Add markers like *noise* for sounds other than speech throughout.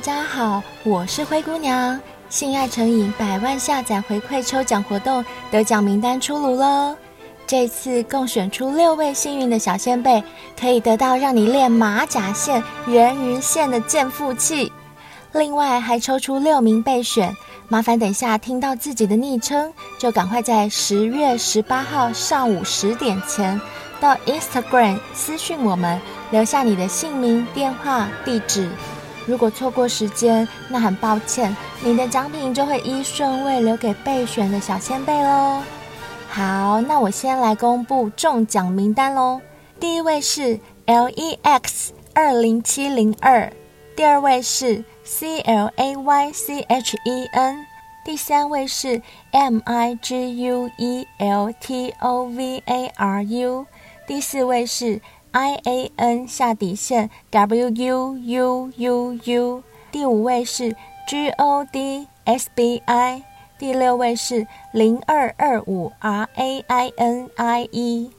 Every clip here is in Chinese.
大家好，我是灰姑娘。性爱成瘾百万下载回馈抽奖活动得奖名单出炉喽！这次共选出六位幸运的小仙贝，可以得到让你练马甲线、人鱼线的健腹器。另外还抽出六名备选，麻烦等下听到自己的昵称，就赶快在十月十八号上午十点前到 Instagram 私讯我们，留下你的姓名、电话、地址。如果错过时间，那很抱歉，你的奖品就会依顺位留给备选的小仙贝喽。好，那我先来公布中奖名单喽。第一位是 L E X 二零七零二，第二位是 C L A Y C H E N，第三位是 M I G U E L T O V A R U，第四位是 I A N 下底线 W U U U U，第五位是 G O D S B I。第六位是零二二五 R A I N I E，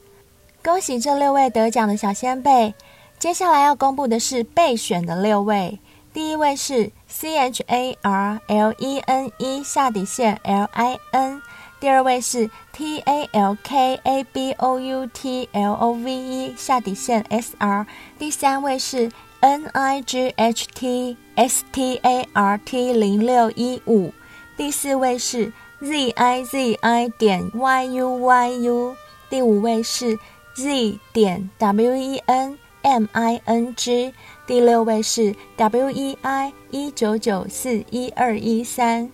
恭喜这六位得奖的小仙贝。接下来要公布的是备选的六位，第一位是 C H A R L E N E 下底线 L I N，第二位是 T A L K A B O U T L O V E 下底线 S R，第三位是 N I G H T S T A R T 零六一五。第四位是 Z I Z I 点 Y U Y U，第五位是 Z 点 W E N M I N G，第六位是 W E I 一九九四一二一三。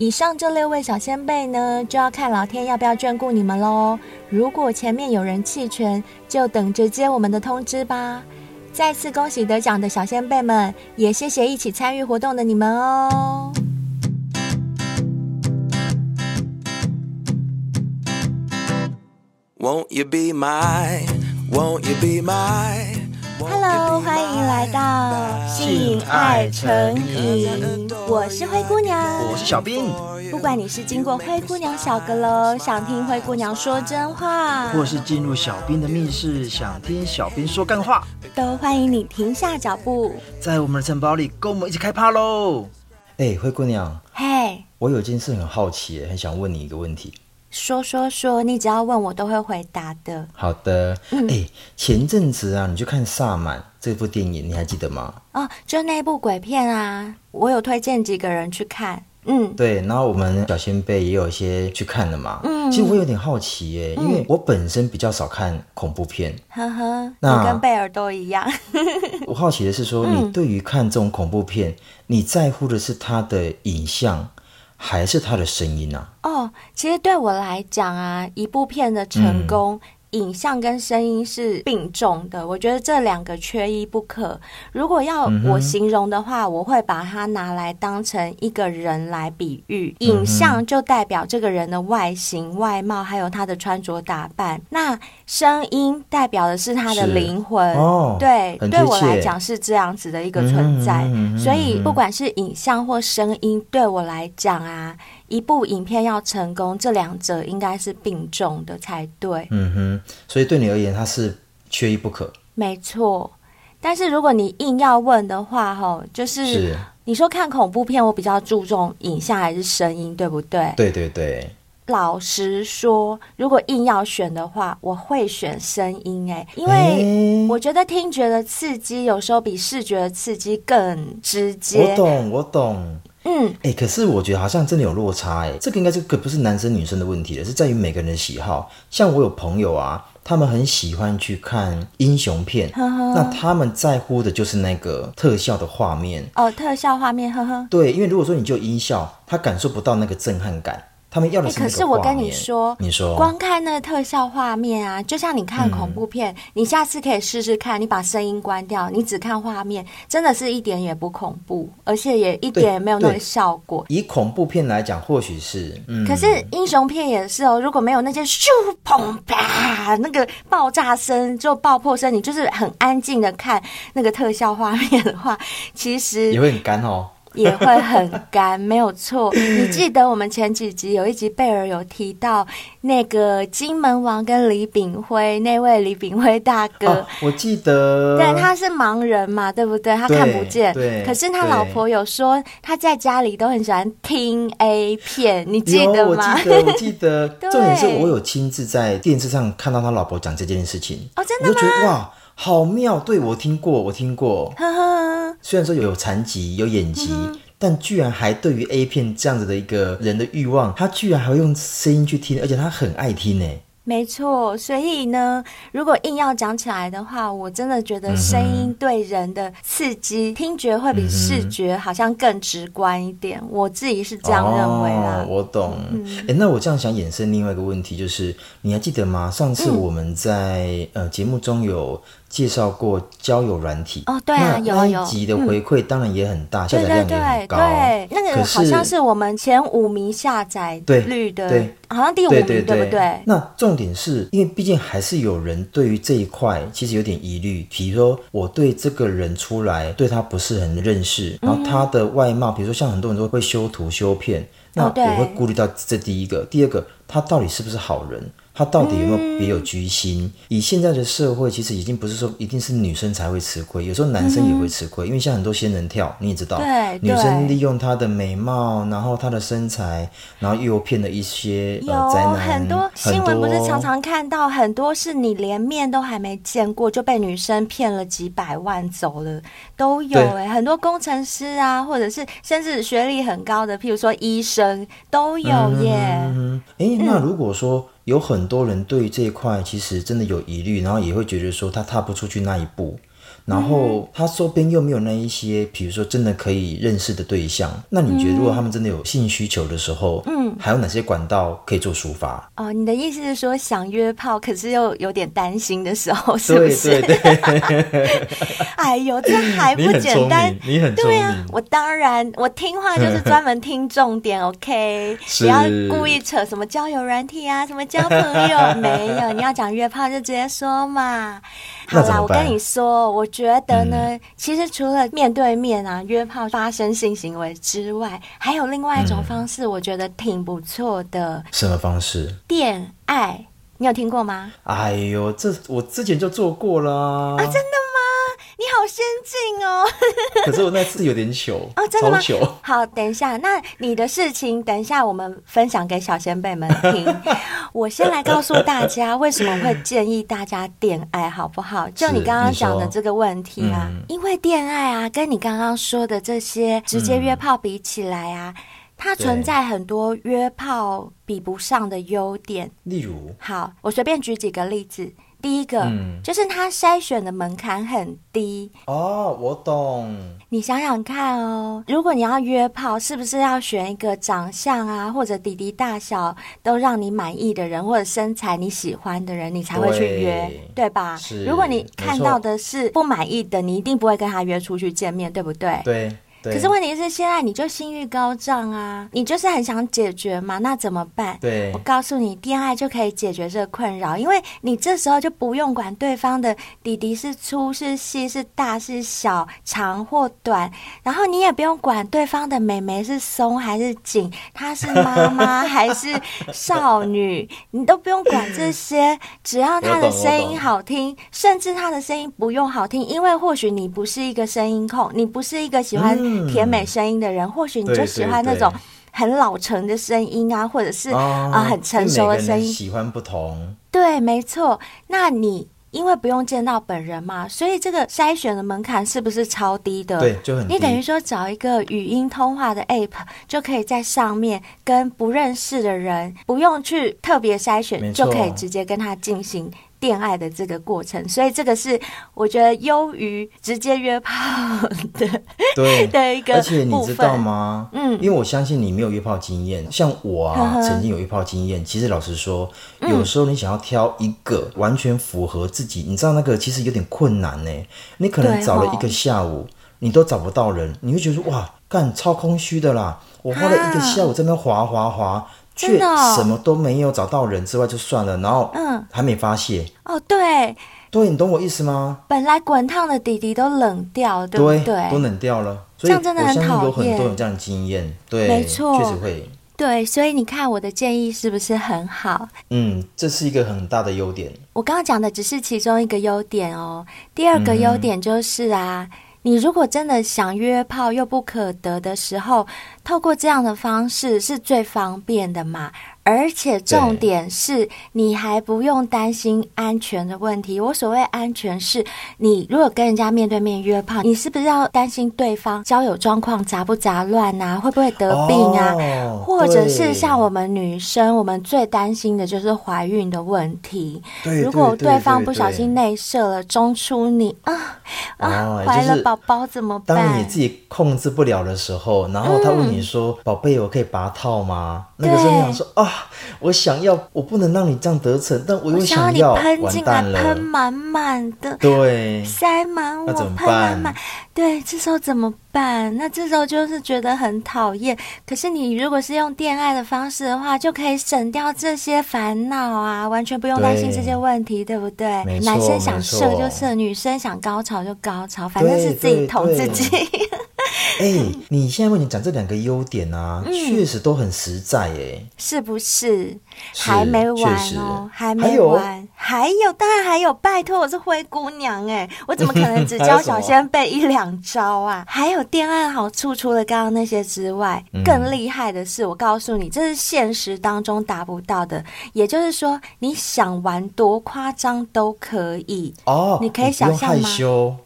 以上这六位小仙贝呢，就要看老天要不要眷顾你们喽。如果前面有人弃权，就等着接我们的通知吧。再次恭喜得奖的小仙贝们，也谢谢一起参与活动的你们哦。Won't you be my, won't you be my, Hello，欢迎来到性爱成瘾。我是灰姑娘，我是小兵。不管你是经过灰姑娘小阁楼，想听灰姑娘说真话，或是进入小兵的密室，想听小兵说干话，都欢迎你停下脚步，在我们的城堡里跟我们一起开趴喽！哎，灰姑娘，嘿，Hey, 我有件事很好奇，很想问你一个问题。说说说，你只要问我都会回答的。好的，哎、嗯，前阵子啊，你去看《萨满》这部电影，你还记得吗？哦，就那部鬼片啊，我有推荐几个人去看。嗯，对，然后我们小仙贝也有一些去看了嘛。嗯，其实我有点好奇耶，因为我本身比较少看恐怖片。呵呵，那你跟贝尔都一样。我好奇的是说，你对于看这种恐怖片，你在乎的是它的影像？还是他的声音呢？啊？哦，其实对我来讲啊，一部片的成功，嗯影像跟声音是并重的，我觉得这两个缺一不可。如果要我形容的话，嗯、我会把它拿来当成一个人来比喻。影像就代表这个人的外形、外貌，还有他的穿着打扮。那声音代表的是他的灵魂。哦，对，对我来讲是这样子的一个存在。嗯、所以不管是影像或声音，对我来讲啊。一部影片要成功，这两者应该是并重的才对。嗯哼，所以对你而言，它是缺一不可。没错，但是如果你硬要问的话，哈，就是，是你说看恐怖片，我比较注重影像还是声音，对不对？对对对。老实说，如果硬要选的话，我会选声音，哎，因为我觉得听觉的刺激有时候比视觉的刺激更直接。我懂，我懂。嗯，哎、欸，可是我觉得好像真的有落差哎，这个应该这个不是男生女生的问题了，是在于每个人的喜好。像我有朋友啊，他们很喜欢去看英雄片，呵呵，那他们在乎的就是那个特效的画面哦，特效画面，呵呵。对，因为如果说你就音效，他感受不到那个震撼感。他们要的是、欸、可是我跟你说，你说光看那个特效画面啊，就像你看恐怖片，嗯、你下次可以试试看，你把声音关掉，你只看画面，真的是一点也不恐怖，而且也一点也没有那个效果。以恐怖片来讲，或许是，嗯、可是英雄片也是哦。如果没有那些咻砰啪那个爆炸声，就爆破声，你就是很安静的看那个特效画面的话，其实也会很干哦。也会很干，没有错。你记得我们前几集有一集贝尔有提到那个金门王跟李炳辉那位李炳辉大哥，哦，我记得，对，他是盲人嘛，对不对？他看不见，对。可是他老婆有说他在家里都很喜欢听 A 片，你记得吗？我记得，我记得。*laughs* 重点是我有亲自在电视上看到他老婆讲这件事情，哦，真的吗？我就觉得哇。好妙，对，我听过，我听过。呵呵，虽然说有残疾、有眼疾，嗯、但居然还对于 A 片这样子的一个人的欲望，他居然还会用声音去听，而且他很爱听呢。没错，所以呢，如果硬要讲起来的话，我真的觉得声音对人的刺激，嗯、听觉会比视觉好像更直观一点。嗯、我自己是这样认为啦。哦、我懂。哎、嗯欸，那我这样想衍生另外一个问题，就是你还记得吗？上次我们在、嗯、呃节目中有。介绍过交友软体哦，对啊，有有一集的回馈当然也很大，嗯、下载量也很高。对，对，对，那个好像是我们前五名下载率的，对，好像第五名，对，对，对，对不对？那重点是因为毕竟还是有人对于这一块其实有点疑虑，比如说我对这个人出来对他不是很认识，然后他的外貌，比如说像很多人都会修图修片，那我会顾虑到这第一个，第二个他到底是不是好人？他到底有没有别有居心？嗯、以现在的社会，其实已经不是说一定是女生才会吃亏，有时候男生也会吃亏。嗯、因为像很多仙人跳，你也知道，对，女生利用她的美貌，然后她的身材，然后诱骗了一些有、呃、宅男。很多新闻不是常常看到，很多是你连面都还没见过就被女生骗了几百万走了，都有哎、欸。很多工程师啊，或者是甚至学历很高的，譬如说医生都有耶。哎、嗯欸，那如果说。有很多人对这一块其实真的有疑虑，然后也会觉得说他踏不出去那一步，然后他周边又没有那一些，比如说真的可以认识的对象。那你觉得如果他们真的有性需求的时候，嗯，还有哪些管道可以做抒发？哦，你的意思是说想约炮，可是又有点担心的时候，是不是？对对对。*laughs* 哎呦，这还不简单？你很聪明，对啊，我当然我听话就是专门听重点，OK？*laughs* 不要故意扯什么交友软体啊，什么交朋友没有？你要讲约炮就直接说嘛。好啦，我跟你说，我觉得呢，嗯、其实除了面对面啊约炮发生性行为之外，还有另外一种方式，我觉得挺不错的。什么方式？恋爱，你有听过吗？哎呦，这我之前就做过了啊！真的好先进哦！*laughs* 可是我那次有点糗哦，真的吗？糗。好，等一下，那你的事情等一下我们分享给小仙辈们听。*laughs* 我先来告诉大家为什么会建议大家恋爱，好不好？就你刚刚讲的这个问题啊，嗯、因为恋爱啊，跟你刚刚说的这些直接约炮比起来啊，嗯、它存在很多约炮比不上的优点。例如，好，我随便举几个例子。第一个、嗯、就是他筛选的门槛很低哦，我懂。你想想看哦，如果你要约炮，是不是要选一个长相啊，或者弟弟大小都让你满意的人，或者身材你喜欢的人，你才会去约，对，对吧？是。如果你看到的是不满意的，你一定不会跟他约出去见面，对不对？对。可是问题是，现在你就性欲高涨啊，你就是很想解决嘛，那怎么办？对，我告诉你，恋爱就可以解决这个困扰，因为你这时候就不用管对方的弟弟是粗是细是大是小长或短，然后你也不用管对方的美眉是松还是紧，她是妈妈 *laughs* 还是少女，你都不用管这些，只要她的声音好听，甚至她的声音不用好听，因为或许你不是一个声音控，你不是一个喜欢、嗯。甜美声音的人，或许你就喜欢那种很老成的声音啊，或者是啊、呃、很成熟的声音。喜欢不同，对，没错。那你因为不用见到本人嘛，所以这个筛选的门槛是不是超低的？对，就很低。你等于说找一个语音通话的 app，就可以在上面跟不认识的人，不用去特别筛选，就可以直接跟他进行。电爱的这个过程，所以这个是我觉得优于直接约炮的对 *laughs* 的一个。而且你知道吗？嗯，因为我相信你没有约炮经验，像我啊，呵呵曾经有约炮经验。其实老实说，有时候你想要挑一个完全符合自己，嗯、你知道那个其实有点困难呢。你可能找了一个下午，哦、你都找不到人，你会觉得哇，干超空虚的啦！我花了一个下午在那滑滑滑。却什么都没有找到人之外就算了，然后嗯，还没发泄哦，对，对，你懂我意思吗？本来滚烫的底底都冷掉，对不对？都冷掉了，这样真的很讨厌。有很多人这样的经验，对，没错，确实会。对，所以你看我的建议是不是很好？嗯，这是一个很大的优点。我刚刚讲的只是其中一个优点哦，第二个优点就是啊，嗯、你如果真的想约炮又不可得的时候，透过这样的方式是最方便的嘛。而且重点是，你还不用担心安全的问题。我所谓安全是，你如果跟人家面对面约炮，你是不是要担心对方交友状况杂不杂乱啊？会不会得病啊？哦、或者是像我们女生，我们最担心的就是怀孕的问题。如果对方不小心内射了，中出你啊啊，怀了宝宝怎么办？当你自己控制不了的时候，然后他问你说：“宝贝、嗯，我可以拔套吗？”那个时候你想说啊。我想要，我不能让你这样得逞，但我又想要，我想要你喷进来，喷满满的，对，塞满我，喷满满，对，这时候怎么办？那这时候就是觉得很讨厌。可是你如果是用电爱的方式的话，就可以省掉这些烦恼啊，完全不用担心这些问题，对，对不对？男生想射就射，女生想高潮就高潮，反正是自己捅自己。*laughs* 哎、欸，你现在为你讲这两个优点啊，确、嗯、实都很实在哎，是不是？还没完哦，还没完，还有，当然还有。拜托，我是灰姑娘哎，我怎么可能只教小仙贝一两招啊？*laughs* 还有恋爱好处，除了刚刚那些之外，更厉害的是，我告诉你，这是现实当中达不到的。也就是说，你想玩多夸张都可以哦，你可以想象吗？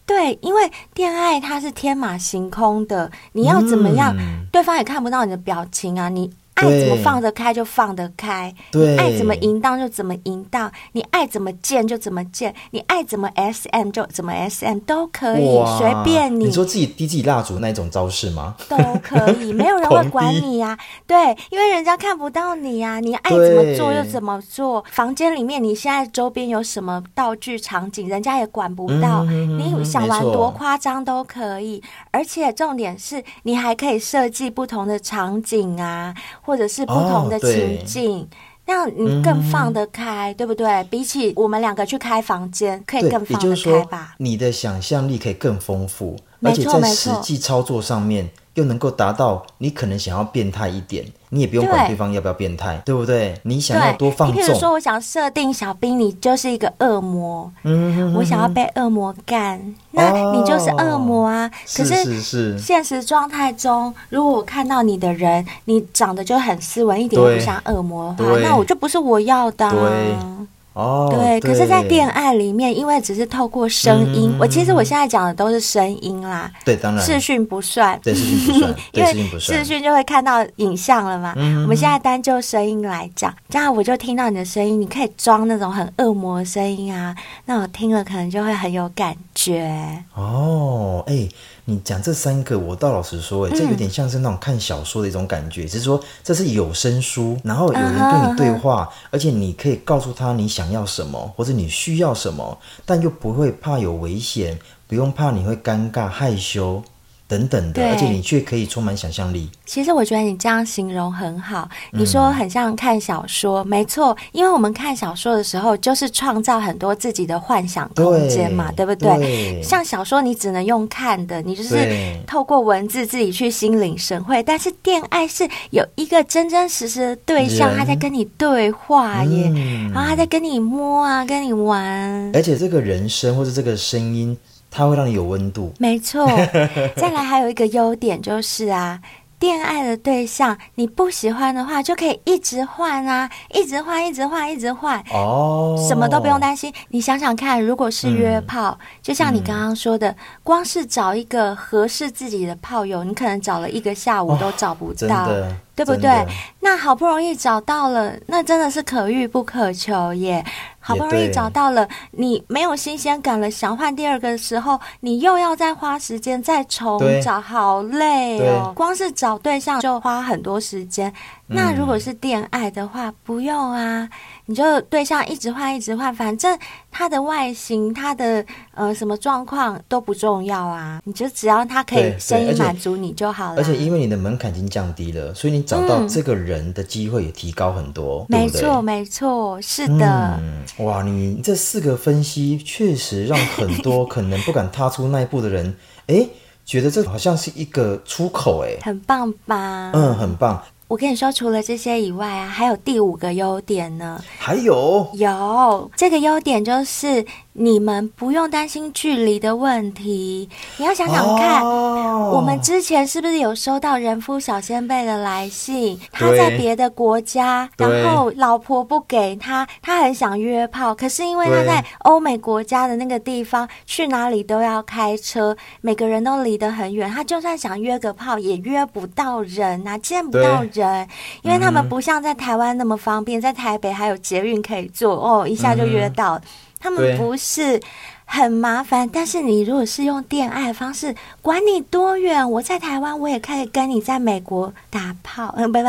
对，因为恋爱它是天马行空的，你要怎么样，嗯、对方也看不到你的表情啊，你。爱怎么放得开就放得开，对你爱怎么淫荡就怎么淫荡，你爱怎么贱就怎么贱，你爱怎么 SM 就怎么 SM 都可以，随便你。你说自己滴自己蜡烛那种招式吗？都可以，*laughs* 没有人会管你呀、啊。对，因为人家看不到你呀、啊，你爱怎么做就怎么做。房间里面你现在周边有什么道具场景，人家也管不到。嗯、你想玩多夸张都可以，而且重点是你还可以设计不同的场景啊。或者是不同的情境，让、哦、你更放得开，嗯、对不对？比起我们两个去开房间，可以更放得开吧？你的想象力可以更丰富，而且在实际操作上面。又能够达到你可能想要变态一点，你也不用管对。方要不要变态，对，对不对？你想要多放纵。你比如说，我想设定小兵，你就是一个恶魔，嗯哼哼，我想要被恶魔干，那你就是恶魔啊。哦、可是，是，是。现实状态中，如果我看到你的人，你长得就很斯文，一点也不像恶魔的话，那我就不是我要的、啊。对哦，对，可是，在恋爱里面，因为只是透过声音，嗯、我其实我现在讲的都是声音啦。对，当然 *laughs* 视讯不算，对视讯不算，因为视讯就会看到影像了嘛。嗯、我们现在单就声音来讲，这样我就听到你的声音，你可以装那种很恶魔的声音啊，那我听了可能就会很有感觉。哦，哎。你讲这三个，我倒老实说，哎，这有点像是那种看小说的一种感觉，只是说这是有声书，然后有人跟你对话，而且你可以告诉他你想要什么，或者你需要什么，但又不会怕有危险，不用怕你会尴尬害羞。等等的，而且你却可以充满想象力。其实我觉得你这样形容很好。你说很像看小说，嗯、没错，因为我们看小说的时候，就是创造很多自己的幻想空间嘛，对，对不对？对，像小说，你只能用看的，你就是透过文字自己去心领神会。但是恋爱是有一个真真实实的对象，他在跟你对话耶，嗯、然后他在跟你摸啊，跟你玩，而且这个人声或者这个声音。它会让你有温度，没错。*laughs* 再来还有一个优点就是啊，恋爱的对象你不喜欢的话，就可以一直换啊，一直换，一直换，一直换。哦，什么都不用担心。你想想看，如果是约炮，嗯、就像你刚刚说的，嗯、光是找一个合适自己的炮友，你可能找了一个下午都找不到。哦对不对？那好不容易找到了，那真的是可遇不可求耶！好不容易找到了，你没有新鲜感了，想换第二个的时候，你又要再花时间再重找，好累哦！光是找对象就花很多时间。那如果是恋爱的话，嗯、不用啊。你就对象一直换，一直换，反正他的外形、他的呃什么状况都不重要啊。你就只要他可以声音满足你就好了。而且因为你的门槛已经降低了，所以你找到这个人，的机会也提高很多，没错？没错，是的。嗯，哇，你这四个分析确实让很多 *laughs* 可能不敢踏出那一步的人，哎，觉得这好像是一个出口，哎，很棒吧？嗯，很棒。我跟你说，除了这些以外啊，还有第五个优点呢。还有，有这个优点就是。你们不用担心距离的问题。你要想想看，哦、我们之前是不是有收到人夫小先辈的来信？他在别的国家，然后老婆不给他，他很想约炮，可是因为他在欧美国家的那个地方，去哪里都要开车，每个人都离得很远，他就算想约个炮也约不到人啊，见不到人，因为他们不像在台湾那么方便，在台北还有捷运可以坐，哦，一下就约到。他们不是很麻烦，但是你如果是用电爱的方式，管你多远，我在台湾，我也可以跟你在美国打炮，*laughs* 嗯，不不，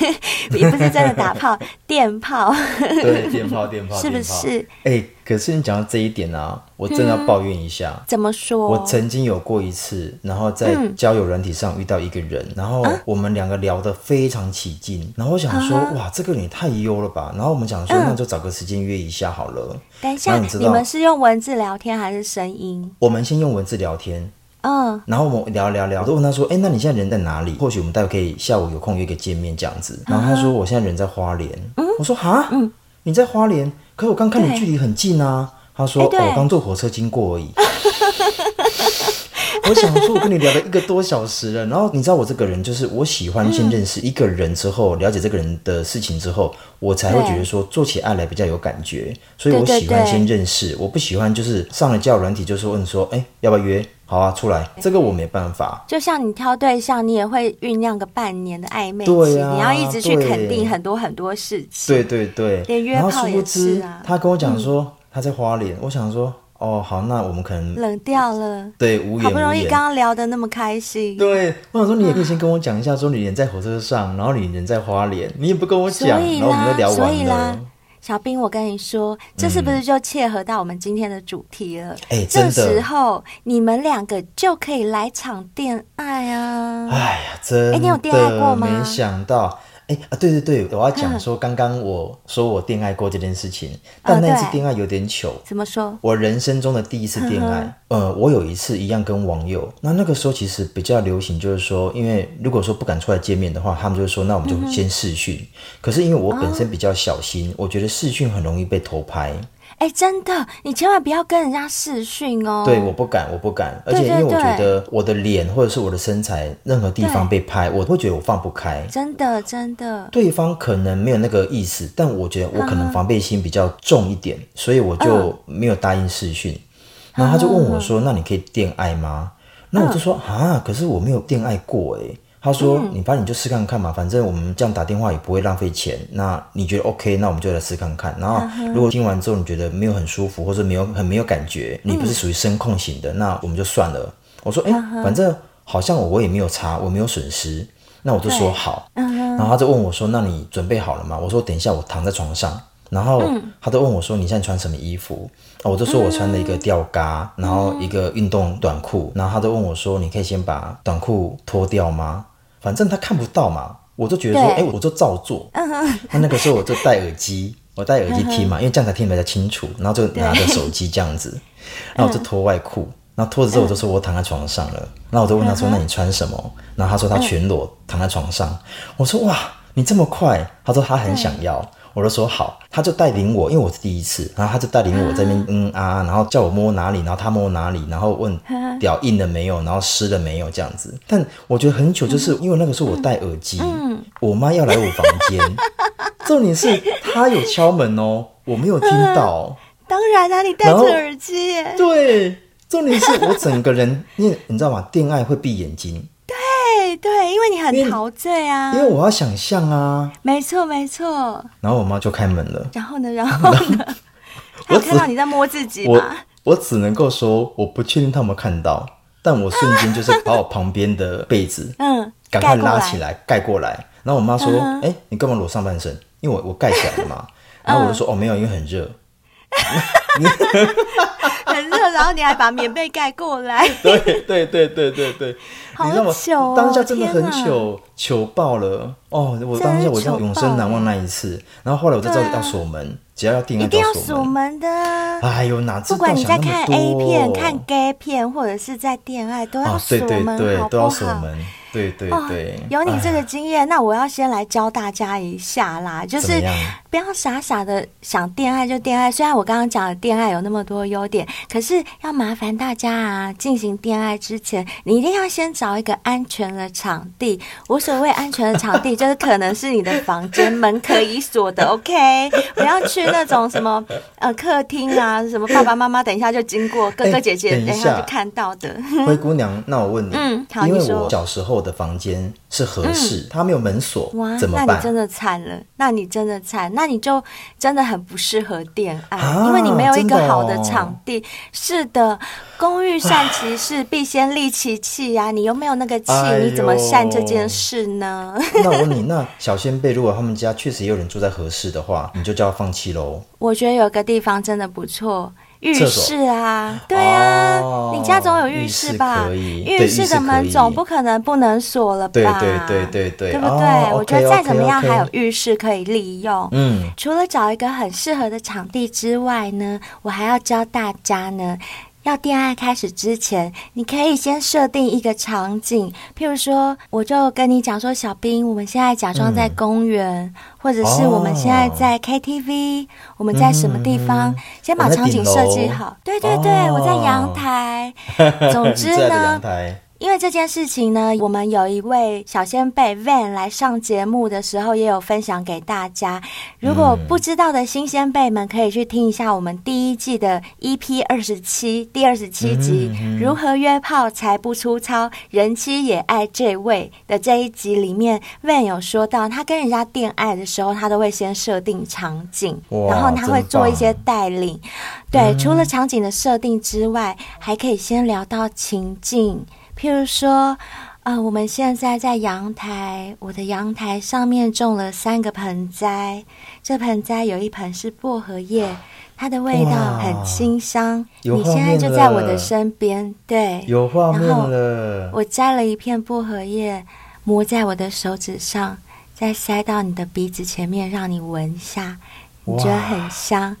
*laughs* 也不是真的打炮，电炮，对，电炮，*laughs* 电炮，是不是？哎、欸，可是你讲到这一点啊。我真的要抱怨一下，嗯、怎么说？我曾经有过一次，然后在交友软体上遇到一个人，嗯、然后我们两个聊得非常起劲，然后我想说，啊、哇，这个你太优了吧！然后我们想说，那就找个时间约一下好了。等一下，你，你们是用文字聊天还是声音？我们先用文字聊天，嗯，然后我们聊聊聊，我就问他说，哎，那你现在人在哪里？或许我们待会可以下午有空约个见面这样子。然后他说，我现在人在花莲。嗯，我说，哈，嗯，你在花莲？可是我刚看你距离很近啊。他说：“欸、哦，我刚坐火车经过而已。*laughs* ”我想说，我跟你聊了一个多小时了，然后你知道我这个人就是我喜欢先认识一个人之后，嗯、了解这个人的事情之后，我才会觉得说做起爱来比较有感觉。所以我喜欢先认识，对对对，我不喜欢就是上了交友软体就是问说，哎、欸，要不要约？好啊，出来。这个我没办法。就像你挑对象，你也会酝酿个半年的暧昧期，对啊，你要一直去肯定很多很多事情。对对对，连约炮也是啊。他跟我讲说。嗯他在花莲，我想说，哦，好，那我们可能冷掉了。对，无言无言。好不容易刚刚聊得那么开心。对，我想说，你也可以先跟我讲一下，说你人在火车上，然后你人在花莲，你也不跟我讲，然后我们就聊完了。所以啦，小兵，我跟你说，这是不是就切合到我们今天的主题了？这时候你们两个就可以来场恋爱啊！哎呀，真的。哎，你有恋爱过吗？没想到。哎啊，对对对，我要讲说，刚刚我说我恋爱过这件事情，但那次恋爱有点糗。怎么说？我人生中的第一次恋爱，呃，我有一次一样跟网友，那那个时候其实比较流行，就是说，因为如果说不敢出来见面的话，他们就说，那我们就先试训。可是因为我本身比较小心，我觉得试训很容易被偷拍。哎，真的，你千万不要跟人家视讯哦。对，我不敢，我不敢。而且因为我觉得我的脸或者是我的身材，任何地方被拍，我会觉得我放不开。真的，真的。对方可能没有那个意思，但我觉得我可能防备心比较重一点，所以我就没有答应视讯。然后他就问我说：“那你可以恋爱吗？”那我就说：“啊，可是我没有恋爱过哎。”他说：“嗯、你反正你就试看看嘛，反正我们这样打电话也不会浪费钱。那你觉得 OK？那我们就来试看看。然后如果听完之后你觉得没有很舒服，或者没有很没有感觉，你不是属于声控型的，嗯、那我们就算了。”我说：“哎、欸，反正好像我我也没有差，我没有损失。”那我就说好。然后他就问我说：“那你准备好了吗？”我说：“等一下，我躺在床上。”然后他就问我说：“你现在穿什么衣服？”我就说我穿了一个吊嘎，然后一个运动短裤。然后他就问我说：“你可以先把短裤脱掉吗？”反正他看不到嘛，我就觉得说，哎、欸，我就照做。那、uh. 那个时候我就戴耳机，*laughs* 我戴耳机听嘛，uh. 因为这样才听得比较清楚。然后就拿着手机这样子，*laughs* 然后我就脱外裤，然后脱了之后我就说我躺在床上了。然后我就问他说：“ uh. 那你穿什么？”然后他说他全裸躺在床上。我说：“哇，你这么快？”他说他很想要。我就说好，他就带领我，因为我是第一次，然后他就带领我在那边嗯啊，然后叫我摸哪里，然后他摸哪里，然后问屌硬了没有，然后湿了没有这样子。但我觉得很糗，就是因为那个时候我戴耳机，嗯、我妈要来我房间，*laughs* 重点是她有敲门哦，我没有听到。当然啦、啊，你戴着耳机。对，重点是我整个人，因为你知道吗？恋爱会闭眼睛。对对，因为你很陶醉啊，因为我要想象啊，没错没错。然后我妈就开门了，然后呢，*laughs* 然后呢，我看到你在摸自己吗？我只能够说，我不确定他有没有看到，但我瞬间就是把我旁边的被子，*laughs* 嗯，赶快拉起来盖过来。然后我妈说：“哎，你干嘛裸上半身？”因为我我盖起来了嘛。*laughs* 然后我就说：“哦，没有，因为很热。”很热，然后你还把棉被盖过来。*laughs* 对对对对对对，*laughs* 好糗哦！当下真的很糗，糗爆了哦！我当下我叫永生难忘那一次，然后后来我才知道要锁门。只要要定，一定要锁门的。哎呦，哪知道？不管你在看 A 片、看 gay 片，或者是在恋爱，都要锁门，对对对，好不好？对对对，哦，有你这个经验，那我要先来教大家一下啦，就是不要傻傻的想恋爱就恋爱。虽然我刚刚讲的恋爱有那么多优点，可是要麻烦大家啊，进行恋爱之前，你一定要先找一个安全的场地。无所谓安全的场地，就是可能是你的房间门可以锁的，*laughs* OK？不要去那种什么呃客厅啊，什么爸爸妈妈等一下就经过，哥哥姐姐等一下就看到的。灰姑娘，那我问你，嗯，好，因为。我小时候。的房间是合适，它、嗯、没有门锁，哇怎么办？那你真的惨了，那你真的惨，那你就真的很不适合恋爱，啊、因为你没有一个好的场地。的哦、是的，工欲善其事，必先利其器呀、啊。你又没有那个气，哎、你怎么善这件事呢？*laughs* 那我问你，那小仙贝，如果他们家确实也有人住在合适的话，你就叫他放弃喽。*laughs* 我觉得有个地方真的不错。浴室啊，对啊，哦、你家总有浴室吧？浴室的门总不可能不能锁了吧？对对对对对，对不对？哦、我觉得再怎么样，还有浴室可以利用。嗯，除了找一个很适合的场地之外呢，我还要教大家呢。要恋爱开始之前，你可以先设定一个场景，譬如说，我就跟你讲说，小兵，我们现在假装在公园，嗯、或者是我们现在在 KTV，、哦、我们在什么地方？嗯、先把场景设计好。对对对，哦、我在阳台。*laughs* 总之呢。因为这件事情呢，我们有一位小先辈 Van 来上节目的时候，也有分享给大家。如果不知道的新先辈们，可以去听一下我们第一季的 EP 二十七第二十七集《如何约炮才不粗糙，人妻也爱这位》的这一集里面，Van 有说到，他跟人家恋爱的时候，他都会先设定场景，然后他会做一些带领。对，除了场景的设定之外，还可以先聊到情境。譬如说，啊、呃，我们现在在阳台，我的阳台上面种了三个盆栽，这盆栽有一盆是薄荷叶，它的味道很清香。你现在就在我的身边，对，有画面了。然后我摘了一片薄荷叶，摸在我的手指上，再塞到你的鼻子前面，让你闻一下，你觉得很香，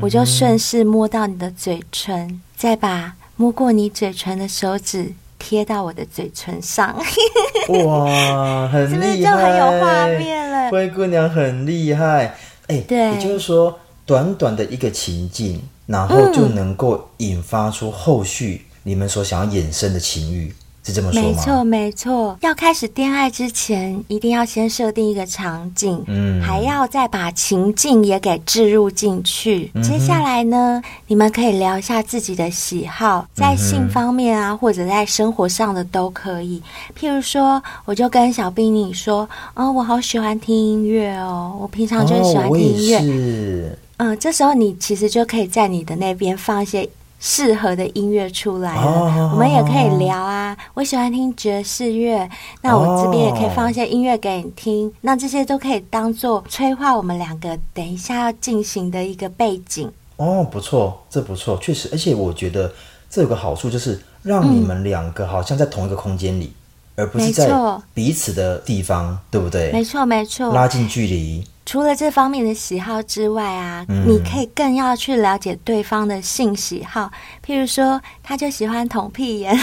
我就顺势摸到你的嘴唇，嗯、再把摸过你嘴唇的手指。贴到我的嘴唇上，*laughs* 哇，很厉害，是不是就很有画面了？灰姑娘很厉害，哎、也就是说，短短的一个情境，然后就能够引发出后续你们所想要衍生的情欲。是这么说吗？没错，没错。要开始恋爱之前，一定要先设定一个场景，嗯，还要再把情境也给置入进去。嗯、接下来呢，你们可以聊一下自己的喜好，在性方面啊，嗯、或者在生活上的都可以。譬如说，我就跟小兵你说，哦，我好喜欢听音乐哦，我平常就喜欢听音乐。嗯，这时候你其实就可以在你的那边放一些。适合的音乐出来了，哦、我们也可以聊啊。我喜欢听爵士乐，那我这边也可以放一些音乐给你听。哦、那这些都可以当做催化我们两个等一下要进行的一个背景。哦，不错，这不错，确实，而且我觉得这有个好处，就是让你们两个好像在同一个空间里，嗯、而不是在彼此的地方，错对不对？没错，没错，拉近距离。除了这方面的喜好之外啊，嗯、你可以更要去了解对方的性喜好。譬如说，他就喜欢捅屁眼，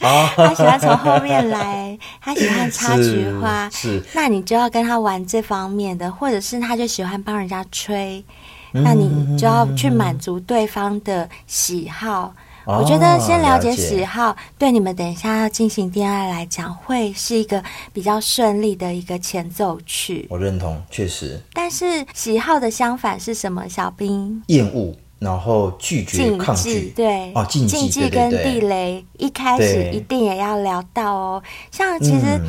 哦、*laughs* 他喜欢从后面来，他喜欢插菊花，是，是那你就要跟他玩这方面的，或者是他就喜欢帮人家吹，嗯、那你就要去满足对方的喜好。我觉得先了解喜好，哦、对你们等一下要进行恋爱来讲，会是一个比较顺利的一个前奏曲。我认同，确实。但是喜好的相反是什么？小兵？厌恶，然后拒绝、抗拒。对，哦，禁忌跟地雷，一开始一定也要聊到哦。像其实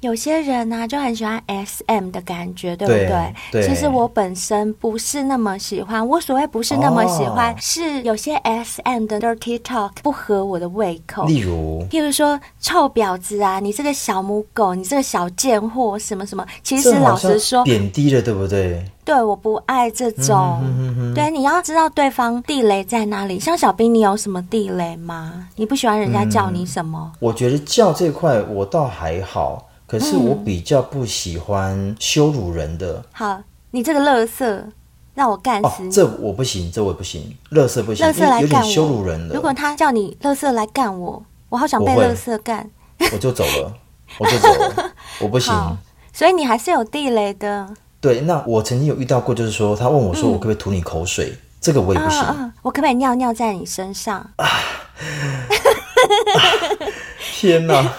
有些人呢、啊、就很喜欢 SM 的感觉，对不对？对。其实我本身不是那么喜欢。我所谓不是那么喜欢，哦、是有些 SM 的 dirty talk 不合我的胃口。例如，譬如说臭婊子啊，你这个小母狗，你这个小贱货，什么什么。其实老实说，贬低了，对不对？对，我不爱这种。嗯、哼哼哼对，你要知道对方地雷在哪里。像小兵，你有什么地雷吗？你不喜欢人家叫你什么？嗯、我觉得叫这块我倒还好。可是我比较不喜欢羞辱人的。嗯、好，你这个乐色，让我干死你！哦、这我不行，这我不行，乐色不行，垃圾来干我，有点羞辱人了。如果他叫你乐色来干我，我好想被乐色干，我就走了，*laughs* 我就走了，我不行。所以你还是有地雷的。对，那我曾经有遇到过，就是说他问我说，我可不可以吐你口水？嗯、这个我也不行。我可不可以尿尿在你身上？啊 *laughs* 天哪，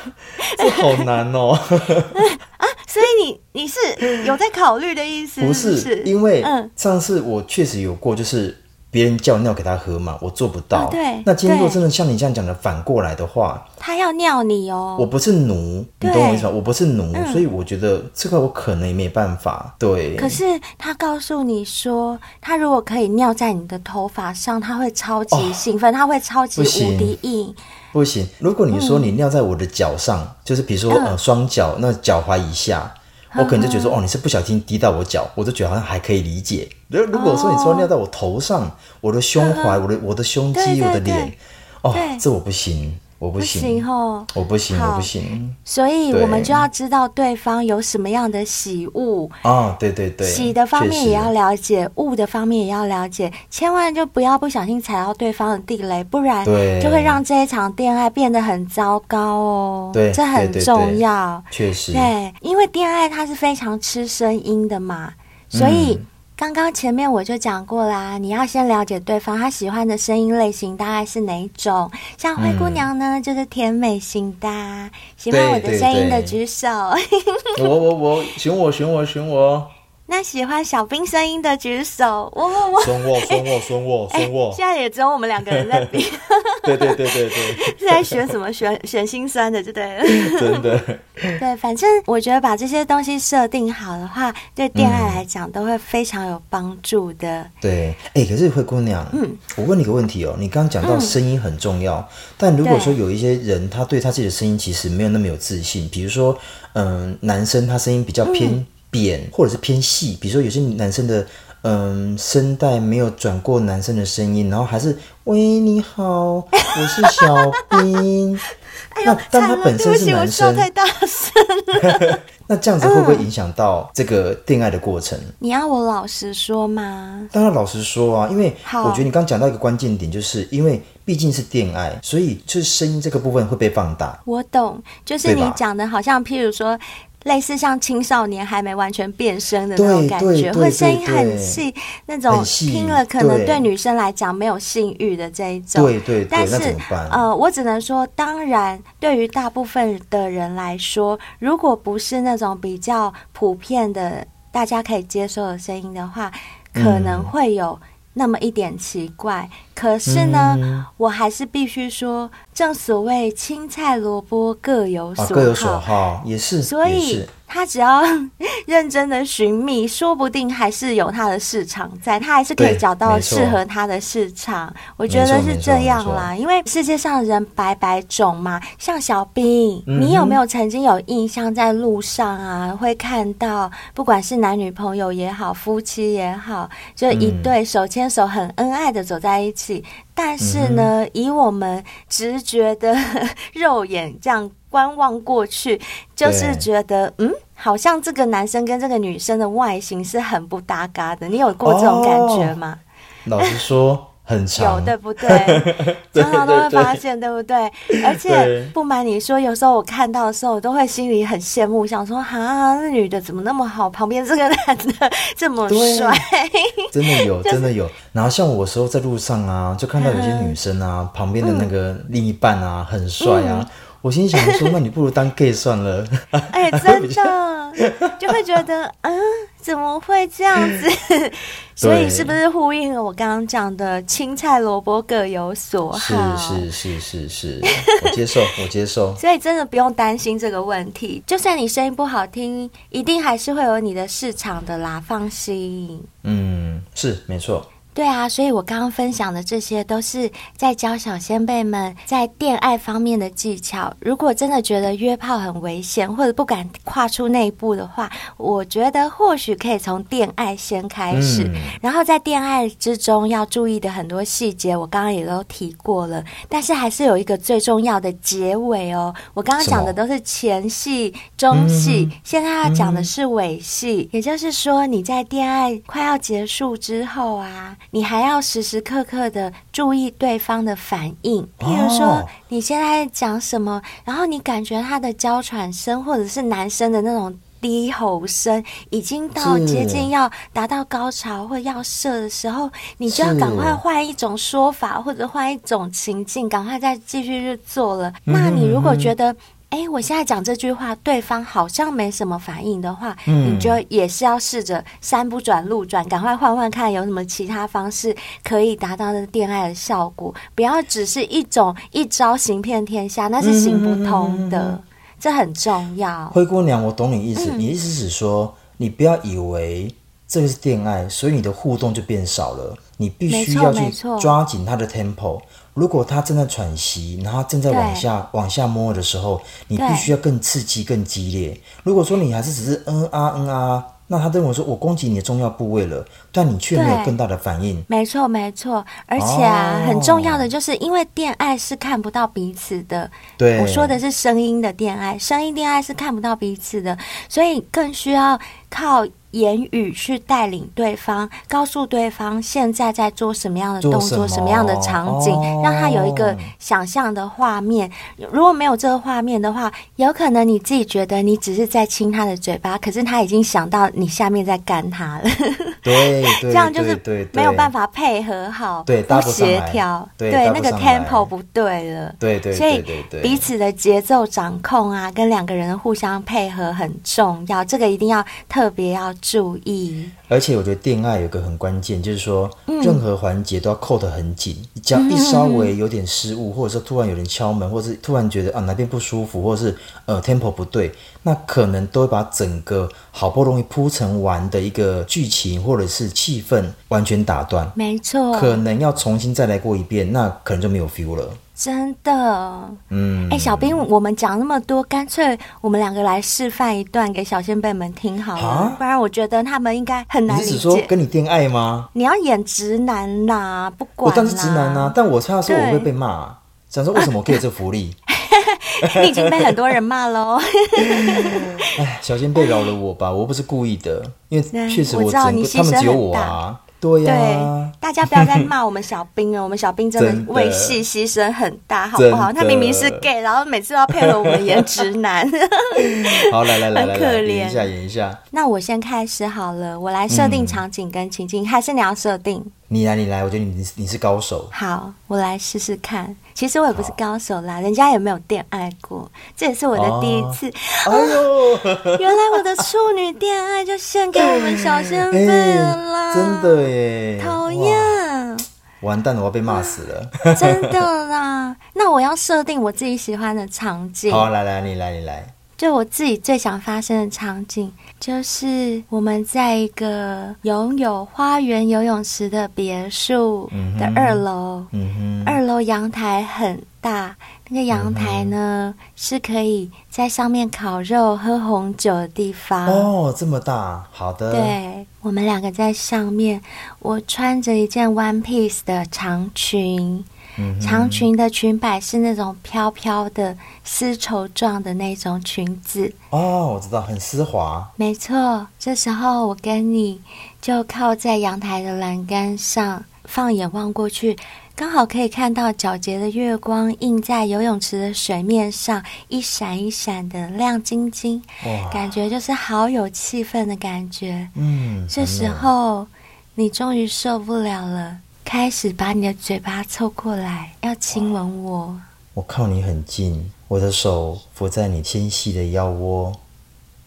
*laughs* 这好难哦！*laughs* 啊，所以你你是有在考虑的意思？不是，因为上次我确实有过，就是。别人叫尿给他喝嘛，我做不到。哦、对，那今天如果真的像你这样讲的反过来的话，他要尿你哦。我不是奴，你懂我意思吗？我不是奴，嗯、所以我觉得这个我可能也没办法。对。可是他告诉你说，他如果可以尿在你的头发上，他会超级兴奋，哦、他会超级无敌硬。不行，如果你说你尿在我的脚上，嗯、就是比如说呃双脚那脚踝以下。我可能就觉得说，哦，你是不小心滴到我脚，我就觉得好像还可以理解。如如果说你说尿在我头上，我的胸怀，我的我的胸肌，我的脸，哦，这我不行。我不行，哦，我不行，我不行。所以我们就要知道对方有什么样的喜恶哦，对对对，喜的方面也要了解，恶的方面也要了解，千万就不要不小心踩到对方的地雷，不然就会让这一场恋爱变得很糟糕哦。对，这很重要，确实。对，因为恋爱它是非常吃声音的嘛，所以。刚刚前面我就讲过啦，你要先了解对方他喜欢的声音类型大概是哪一种。像灰姑娘呢，嗯、就是甜美型的，喜欢我的声音的举手。*laughs* 我我我，选我选我选我。那喜欢小兵声音的举手，我我我，选我选我选我选我，现在也只有我们两个人在比，*laughs* 对对对对对，是在选什么？选选心酸的，就对了，真的，对，反正我觉得把这些东西设定好的话，对恋爱来讲都会非常有帮助的。嗯、对，哎，可是灰姑娘，嗯，我问你个问题哦，你刚刚讲到声音很重要，嗯、但如果说有一些人他对他自己的声音其实没有那么有自信，比如说，嗯、呃，男生他声音比较偏。嗯扁或者是偏细，比如说有些男生的嗯声带没有转过男生的声音，然后还是喂你好，我是小兵。*laughs* 哎呦，那但他本身是男生，太大声 *laughs* 那这样子会不会影响到这个恋爱的过程？你要我老实说吗？当然老实说啊，因为我觉得你刚讲到一个关键点，就是因为毕竟是恋爱，所以就是声音这个部分会被放大。我懂，就是你讲的好像譬如说。类似像青少年还没完全变声的那种感觉，会声音很细，那种听了可能对女生来讲没有性欲的这一种。对对对，但是呃，我只能说，当然，对于大部分的人来说，如果不是那种比较普遍的、大家可以接受的声音的话，可能会有。那么一点奇怪，可是呢，嗯、我还是必须说，正所谓青菜萝卜各有所好，啊、各有所好也是，所以。他只要 *laughs* 认真的寻觅，说不定还是有他的市场在，他还是可以找到适合他的市场。我觉得是这样啦，因为世界上人百百种嘛。像小兵，嗯、你有没有曾经有印象，在路上啊，会看到不管是男女朋友也好，夫妻也好，就一对手牵手很恩爱的走在一起。嗯、但是呢，嗯、以我们直觉的 *laughs* 肉眼这样。观望过去，就是觉得嗯，好像这个男生跟这个女生的外形是很不搭嘎的。你有过这种感觉吗？哦、老实说，有对不 *laughs* 对？常常都会发现，对不对？*laughs* 而且不瞒你说，有时候我看到的时候，我都会心里很羡慕，想说啊，那女的怎么那么好？旁边这个男的 *laughs* 这么帅，真的有，真的有。然后像我有时候在路上啊，就看到有些女生啊，嗯、旁边的那个另一半啊，很帅啊。嗯我心想说，那你不如当 gay 算了。*laughs* 哎、欸，真的就会觉得，嗯，怎么会这样子？*laughs* 所以是不是呼应了我刚刚讲的青菜萝卜各有所好？是是是是是，我接受，*laughs* 我接受。所以真的不用担心这个问题，就算你声音不好听，一定还是会有你的市场的啦，放心。嗯，是没错。对啊，所以我刚刚分享的这些都是在教小先辈们在恋爱方面的技巧。如果真的觉得约炮很危险，或者不敢跨出那一步的话，我觉得或许可以从恋爱先开始。嗯、然后在恋爱之中要注意的很多细节，我刚刚也都提过了。但是还是有一个最重要的结尾哦。我刚刚讲的都是前戏、中戏，嗯、现在要讲的是尾戏，嗯、也就是说你在恋爱快要结束之后啊。你还要时时刻刻的注意对方的反应，譬如说你现在讲什么，然后你感觉他的娇喘声或者是男生的那种低吼声已经到接近要达到高潮或要射的时候，你就要赶快换一种说法或者换一种情境，赶快再继续去做了。那你如果觉得，哎，我现在讲这句话，对方好像没什么反应的话，嗯，你就也是要试着山不转路转，赶快换换看有什么其他方式可以达到的恋爱的效果，不要只是一种一招行遍天下，那是行不通的，嗯、这很重要。灰姑娘，我懂你意思，嗯、你意思是说，你不要以为这个是恋爱，所以你的互动就变少了，你必须要去抓紧他的 tempo。如果他正在喘息，然后正在往下往下摸的时候，你必须要更刺激、更激烈。如果说你还是只是嗯啊嗯啊，那他认为说我攻击你的重要部位了，但你却没有更大的反应。没错，没错。而且啊，哦、很重要的就是，因为恋爱是看不到彼此的。对，我说的是声音的恋爱，声音恋爱是看不到彼此的，所以更需要靠。言语去带领对方，告诉对方现在在做什么样的动作，什么，什么样的场景，哦、让他有一个想象的画面。如果没有这个画面的话，有可能你自己觉得你只是在亲他的嘴巴，可是他已经想到你下面在干他了。对，*laughs* 这样就是没有办法配合好，对，不协调，对，对那个 tempo 不对了。对对，所以彼此的节奏掌控啊，跟两个人的互相配合很重要，这个一定要特别要。注意，而且我觉得恋爱有个很关键，就是说，任何环节都要扣得很紧。你只要一稍微有点失误，或者说突然有人敲门，或者是突然觉得啊哪边不舒服，或者是呃 tempo 不对，那可能都会把整个好不容易铺陈完的一个剧情或者是气氛完全打断。没错，可能要重新再来过一遍，那可能就没有 feel 了。真的，嗯，哎，小兵，我们讲那么多，干脆我们两个来示范一段给小仙贝们听好了，啊、不然我觉得他们应该很难理解。你是说跟你恋爱吗？你要演直男呐、啊，不管、啊。我当时直男啊，但我差的时候我会被骂，对想说为什么我给这福利？*laughs* 你已经被很多人骂喽。*laughs* 哎，小先辈饶了我吧，我不是故意的，因为确实我，我知道你牺牲很大。他们只有我啊。对呀、啊，大家不要再骂我们小兵了。我们小兵真的 *laughs* 为戏牺牲很大，好不好？他明明是 gay，然后每次都要配合我们演直男。*laughs* 好，来来来来，很可怜，演一下，演一下。那我先开始好了，我来设定场景跟情境，嗯、还是你要设定？你来，你来，我觉得你你是高手。好，我来试试看。其实我也不是高手啦，人家也没有恋爱过，这也是我的第一次。哦，*laughs* 哎呦，*laughs* 原来我的处女恋爱就献给我们小仙贝 *laughs* 了啦！真的耶，讨厌，完蛋了，我要被骂死了！真的啦，那我要设定我自己喜欢的场景。好，来来，你来，你来。就我自己最想发生的场景，就是我们在一个拥有花园游泳池的别墅的二楼，嗯、二楼阳台很大，那个阳台呢、嗯、是可以在上面烤肉、喝红酒的地方。哦，这么大，好的。对，我们两个在上面，我穿着一件 one piece 的长裙。长裙的裙摆是那种飘飘的丝绸状的那种裙子哦，我知道，很丝滑。没错，这时候我跟你就靠在阳台的栏杆上，放眼望过去，刚好可以看到皎洁的月光映在游泳池的水面上，一闪一闪的亮晶晶，哇感觉就是好有气氛的感觉。嗯，这时候你终于受不了了。开始把你的嘴巴凑过来，要亲吻我。我靠你很近，我的手扶在你纤细的腰窝，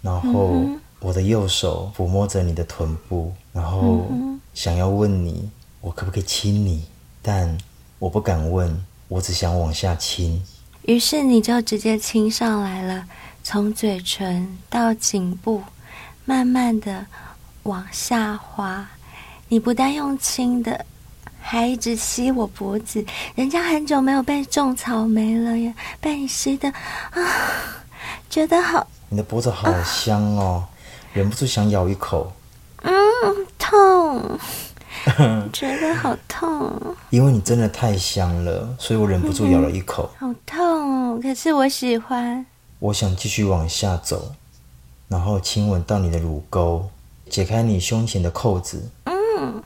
然后我的右手抚摸着你的臀部，然后想要问你，我可不可以亲你？但我不敢问，我只想往下亲。于是你就直接亲上来了，从嘴唇到颈部，慢慢的往下滑。你不但用亲的。还一直吸我脖子，人家很久没有被种草莓了耶，被你吸的啊，觉得好。你的脖子好香哦，啊、忍不住想咬一口。嗯，痛，*laughs* 觉得好痛。因为你真的太香了，所以我忍不住咬了一口。嗯、好痛哦，可是我喜欢。我想继续往下走，然后亲吻到你的乳沟，解开你胸前的扣子。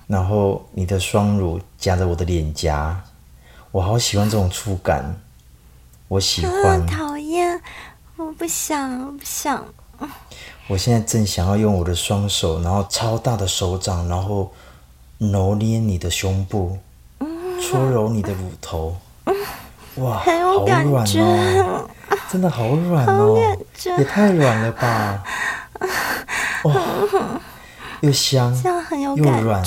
然后你的双乳夹着我的脸颊，我好喜欢这种触感，我喜欢。啊、讨厌，我不想，我不想。我现在正想要用我的双手，然后超大的手掌，然后揉捏你的胸部，搓揉你的乳头。哇，好软哦，真的好软哦，也太软了吧！哇。又香，这样很有感觉，又软，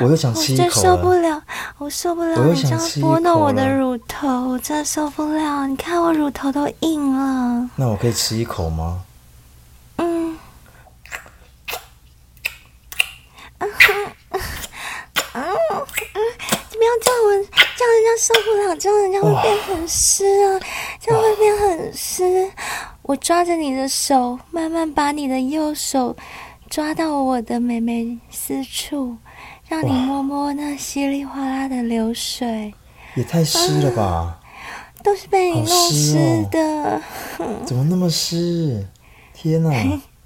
我又想吃一口了。我真受不了，我受不了，我你这样拨弄我的乳头，我真的受不了。你看我乳头都硬了。那我可以吃一口吗？嗯。嗯嗯嗯，你不要这样，我这样人家受不了，这样人家会变很湿啊，这样会变很湿。我抓着你的手，慢慢把你的右手。抓到我的美眉私处，让你摸摸那稀里哗啦的流水，也太湿了吧！啊，都是被你弄湿的。哦，*laughs* 怎么那么湿？天哪！*laughs*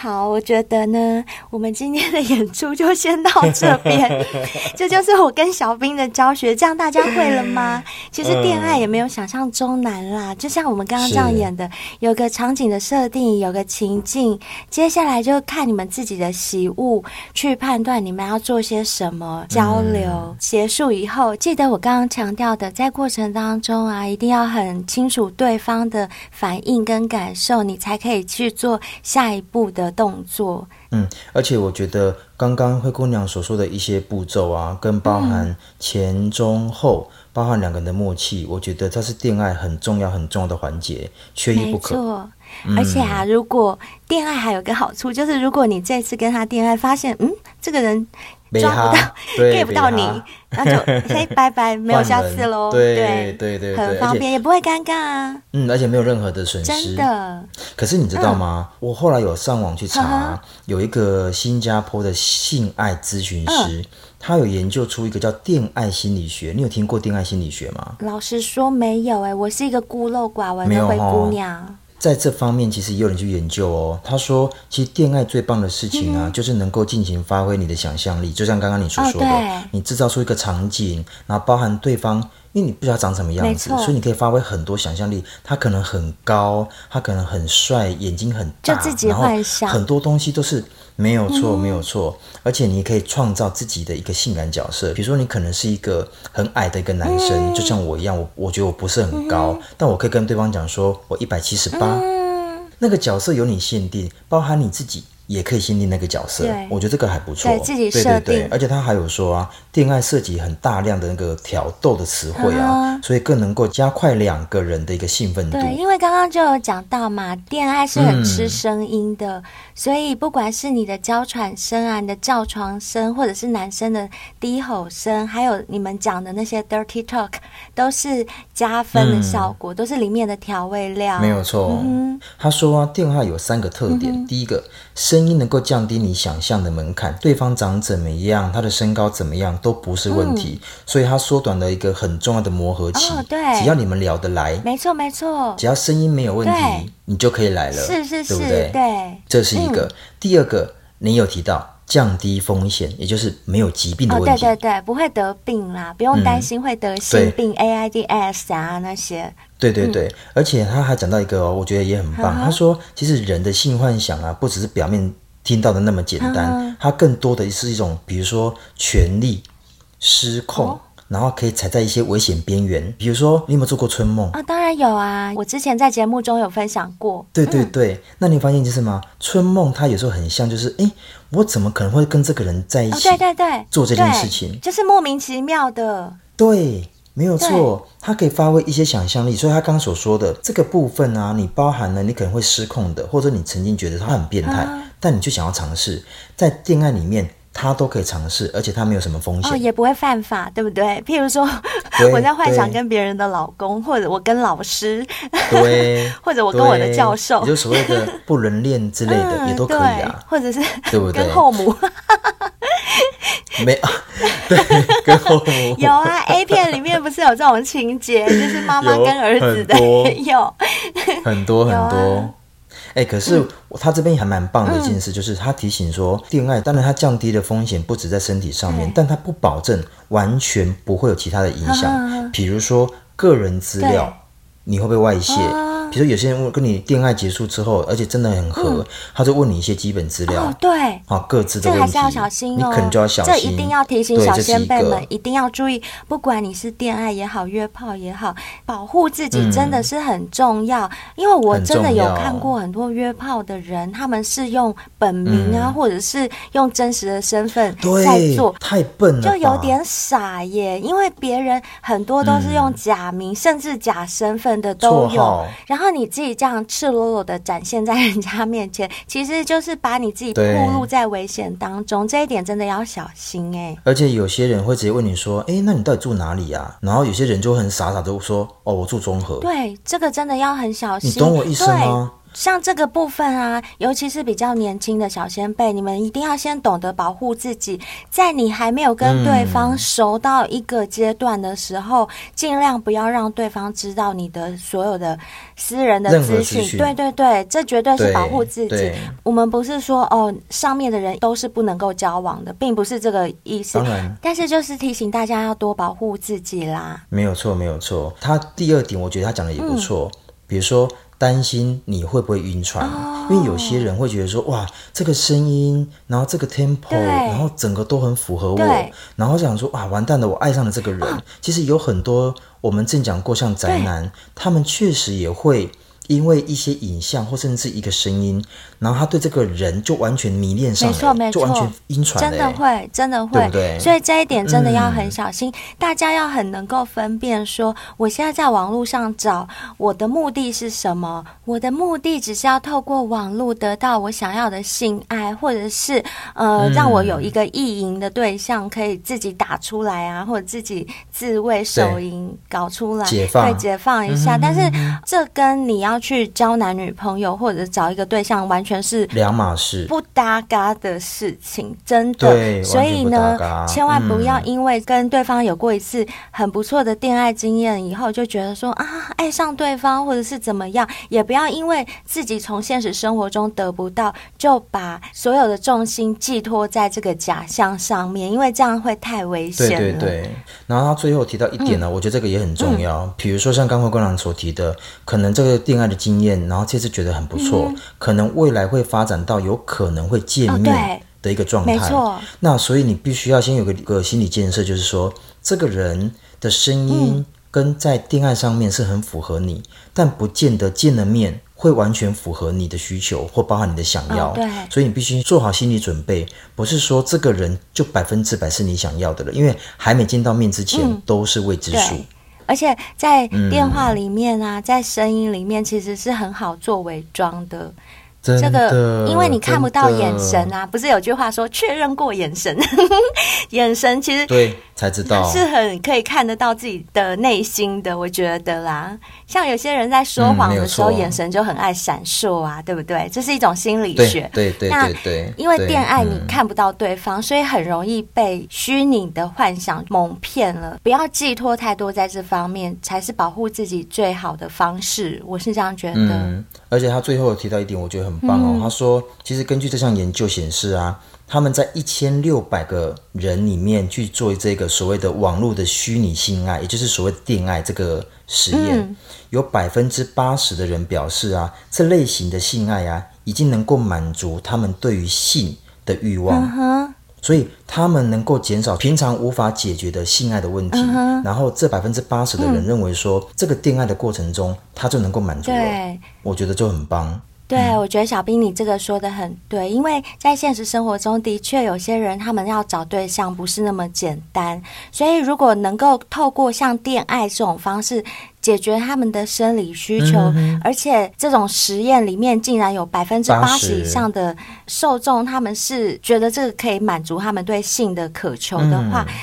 好，我觉得呢，我们今天的演出就先到这边。*laughs* 这就是我跟小兵的教学，这样大家会了吗？其实恋爱也没有想象中难啦，就像我们刚刚这样演的，有个场景的设定，有个情境，接下来就看你们自己的喜恶去判断你们要做些什么交流。结束以后，记得我刚刚强调的，在过程当中啊，一定要很清楚对方的反应跟感受，你才可以去做下一步的动作，嗯，而且我觉得刚刚灰姑娘所说的一些步骤啊，跟包含前中后，包含两个人的默契，我觉得它是恋爱很重要很重要的环节，缺一不可。没错，而且啊，如果恋爱还有个好处，就是如果你这次跟他恋爱，发现嗯，这个人。抓不到，get *laughs* 不到你，那就嘿 *laughs* 拜拜，没有下次喽。对对对对，很方便，也不会尴尬啊。嗯，而且没有任何的损失。真的。可是你知道吗？我后来有上网去查，有一个新加坡的性爱咨询师，他有研究出一个叫恋爱心理学。你有听过恋爱心理学吗？老实说没有哎，我是一个孤陋寡闻的灰姑娘。在这方面，其实也有人去研究哦。他说，其实恋爱最棒的事情啊，嗯、就是能够尽情发挥你的想象力，就像刚刚你所说的，哦、你制造出一个场景，然后包含对方，因为你不知道长什么样子，所以你可以发挥很多想象力。他可能很高，他可能很帅，眼睛很大，就自己幻想，很多东西都是。没有错，没有错，而且你可以创造自己的一个性感角色。比如说，你可能是一个很矮的一个男生，就像我一样，我我觉得我不是很高，但我可以跟对方讲说，我一百七十八。那个角色由你限定，包含你自己。也可以限定那个角色，我觉得这个还不错。对，自己设定。对对对，而且他还有说啊，恋爱涉及很大量的那个挑逗的词汇啊，嗯、所以更能够加快两个人的一个兴奋度。对，因为刚刚就有讲到嘛，恋爱是很吃声音的，嗯、所以不管是你的娇喘声啊，你的叫床声，或者是男生的低吼声，还有你们讲的那些 dirty talk，都是加分的效果，嗯、都是里面的调味料。没有错。嗯、他说啊，恋爱有三个特点，嗯、第一个。声音能够降低你想象的门槛，对方长怎么样，他的身高怎么样都不是问题，嗯、所以他缩短了一个很重要的磨合期。哦、对，只要你们聊得来，没错没错，只要声音没有问题，你就可以来了，是是是，对不对？对，这是一个。嗯、第二个，你有提到降低风险，也就是没有疾病的问题，哦、对对对，不会得病啦，不用担心会得性病、嗯、AIDS 啊那些。对对对，嗯、而且他还讲到一个哦，我觉得也很棒。嗯、他说，其实人的性幻想啊，不只是表面听到的那么简单，嗯、它更多的是一种，比如说权力失控、哦、然后可以踩在一些危险边缘。比如说，你有没有做过春梦啊？当然有啊，我之前在节目中有分享过。对对对，嗯、那你发现就是吗？春梦它有时候很像，就是哎，我怎么可能会跟这个人在一起？哦、对对对，做这件事情就是莫名其妙的。对。没有错，他可以发挥一些想象力，所以他刚刚所说的这个部分啊，你包含了你可能会失控的，或者你曾经觉得他很变态，啊、但你却想要尝试，在恋爱里面，他都可以尝试，而且他没有什么风险，哦，也不会犯法，对不对？*laughs* 譬如说，我在幻想跟别人的老公，或者我跟老师，对，*laughs* 或者我跟我的教授，就所谓的不伦恋之类的，*laughs* 嗯、也都可以啊，或者是对不对？跟后母。没有，对，跟后母有啊，A 片里面不是有这种情节，就是妈妈跟儿子的，有很多很多。欸，可是、嗯、他这边还蛮棒的一件事，就是他提醒说，恋爱当然它降低的风险不止在身体上面，但它不保证完全不会有其他的影响，比如说个人资料，你会不会外泄？啊比如说有些人问跟你恋爱结束之后，而且真的很合，嗯、他就问你一些基本资料。哦，对，啊，各自的问题，这还是要小心哦。你可能就要小心，这一定要提醒小仙贝们，一定要注意。不管你是恋爱也好，约炮也好，保护自己真的是很重要。嗯、因为我真的有看过很多约炮的人，他们是用本名啊，嗯、或者是用真实的身份在做，太笨了，就有点傻耶。因为别人很多都是用假名，嗯、甚至假身份的都有，然后你自己这样赤裸裸的展现在人家面前，*laughs* 其实就是把你自己暴露在危险当中。对这一点真的要小心哎、欸。而且有些人会直接问你说：“哎，那你到底住哪里啊？”然后有些人就很傻傻的说：“哦，我住中和。”对，这个真的要很小心。你懂我意思吗？像这个部分啊，尤其是比较年轻的小先辈，你们一定要先懂得保护自己，在你还没有跟对方熟到一个阶段的时候，嗯、尽量不要让对方知道你的所有的私人的资讯。对对对，这绝对是保护自己。我们不是说哦，上面的人都是不能够交往的，并不是这个意思。当然，但是就是提醒大家要多保护自己啦。没有错，没有错。他第二点，我觉得他讲的也不错，嗯、比如说。担心你会不会晕船，oh, 因为有些人会觉得说，哇，这个声音，然后这个 tempo，对然后整个都很符合我，然后想说，哇，完蛋了，我爱上了这个人。Oh. 其实有很多我们正讲过，像宅男，他们确实也会。因为一些影像或甚至一个声音，然后他对这个人就完全迷恋上了，没错没错，就完全晕船了，真的会，真的会，对？所以这一点真的要很小心，嗯、大家要很能够分辨说，我现在在网络上找我的目的是什么？我的目的只是要透过网络得到我想要的性爱，或者是呃，嗯、让我有一个意淫的对象可以自己打出来啊，或者自己自慰手淫搞出来，解放，对，解放一下。嗯、但是这跟你要。去交男女朋友或者找一个对象，完全是两码事，不搭嘎的事情，真的。对，所以呢，千万不要因为跟对方有过一次很不错的恋爱经验以后，就觉得说啊，爱上对方或者是怎么样，也不要因为自己从现实生活中得不到，就把所有的重心寄托在这个假象上面，因为这样会太危险了。对对对。然后他最后提到一点呢，嗯、我觉得这个也很重要，嗯、比如说像刚才观众所提的，可能这个恋爱。的经验，然后这次觉得很不错，嗯、可能未来会发展到有可能会见面的一个状态。哦、没错，那所以你必须要先有个个心理建设，就是说这个人的声音跟在恋爱上面是很符合你，嗯、但不见得见了面会完全符合你的需求或包含你的想要。哦、对，所以你必须做好心理准备，不是说这个人就百分之百是你想要的了，因为还没见到面之前、嗯、都是未知数。而且在电话里面啊，嗯、在声音里面，其实是很好做伪装的。的这个，因为你看不到眼神啊，不是有句话说确认过眼神，*laughs* 眼神其实对才知道是很可以看得到自己的内心的，我觉得啦。像有些人在说谎的时候，嗯、眼神就很爱闪烁啊，对不对？这是一种心理学。对对对对，因为恋爱你看不到对方，嗯、所以很容易被虚拟的幻想蒙骗了。不要寄托太多在这方面，才是保护自己最好的方式。我是这样觉得。嗯，而且他最后提到一点，我觉得很。棒哦，他说，其实根据这项研究显示啊，他们在一千六百个人里面去做这个所谓的网络的虚拟性爱，也就是所谓的电爱这个实验，嗯、有百分之八十的人表示啊，这类型的性爱啊，已经能够满足他们对于性的欲望。嗯所以他们能够减少平常无法解决的性爱的问题。嗯、然后这百分之八十的人认为说，嗯、这个恋爱的过程中他就能够满足了。我觉得就很棒。对，我觉得小兵你这个说的很对，因为在现实生活中的确有些人他们要找对象不是那么简单，所以如果能够透过像恋爱这种方式解决他们的生理需求，嗯、而且这种实验里面竟然有百分之八十以上的受众他们是觉得这个可以满足他们对性的渴求的话。嗯。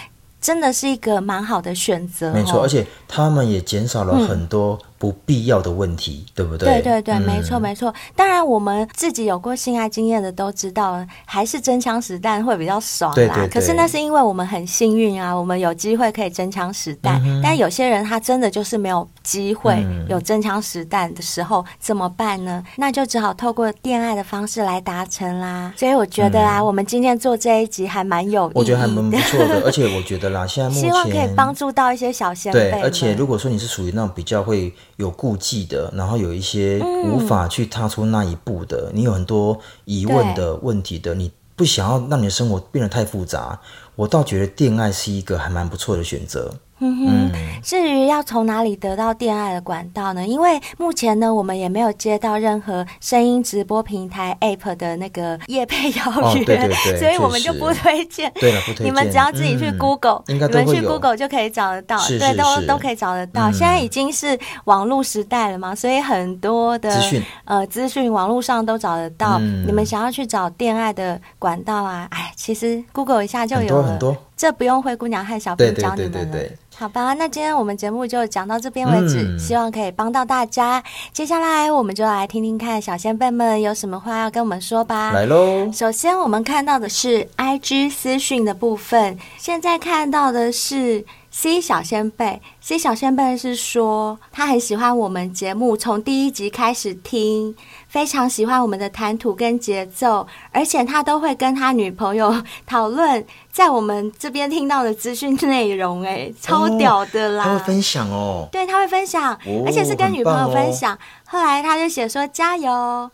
真的是一个蛮好的选择，没错，而且他们也减少了很多不必要的问题，嗯、对不对？对对对，嗯、没错没错。当然，我们自己有过性爱经验的都知道，还是真枪实弹会比较爽啦。对对对。可是那是因为我们很幸运啊，我们有机会可以真枪实弹。嗯、但有些人他真的就是没有机会有真枪实弹的时候，嗯、怎么办呢？那就只好透过恋爱的方式来达成啦。所以我觉得啊，嗯、我们今天做这一集还蛮有意义的，我觉得还蛮不错的，*laughs* 而且我觉得啦。现在目前希望可以帮助到一些小先辈。对，而且如果说你是属于那种比较会有顾忌的，然后有一些无法去踏出那一步的，嗯、你有很多疑问的问题的，你不想要让你的生活变得太复杂，我倒觉得恋爱是一个还蛮不错的选择。嗯哼，至于要从哪里得到电爱的管道呢？因为目前呢，我们也没有接到任何声音直播平台 App 的那个业配邀约，哦、对对对，*laughs* 所以我们就不推荐。对了，不推荐。你们只要自己去 Google，、嗯、你们去 Google 就可以找得到，是是是对，都都可以找得到。嗯、现在已经是网络时代了嘛，所以很多的资讯。呃资讯网络上都找得到。嗯、你们想要去找电爱的管道啊，哎，其实 Google 一下就有了，很多很多这不用灰姑娘和小兵教你们了。对对对对对对好吧，那今天我们节目就讲到这边为止，嗯、希望可以帮到大家。接下来我们就来听听看小仙贝们有什么话要跟我们说吧。来喽！首先我们看到的是 IG 私讯的部分，现在看到的是 C 小仙贝。C 小仙贝是说他很喜欢我们节目，从第一集开始听。非常喜欢我们的谈吐跟节奏，而且他都会跟他女朋友 *laughs* 讨论在我们这边听到的资讯内容，哎，超屌的啦！他会分享哦，对，他会分享，哦、而且是跟女朋友分享。哦、后来他就写说加油。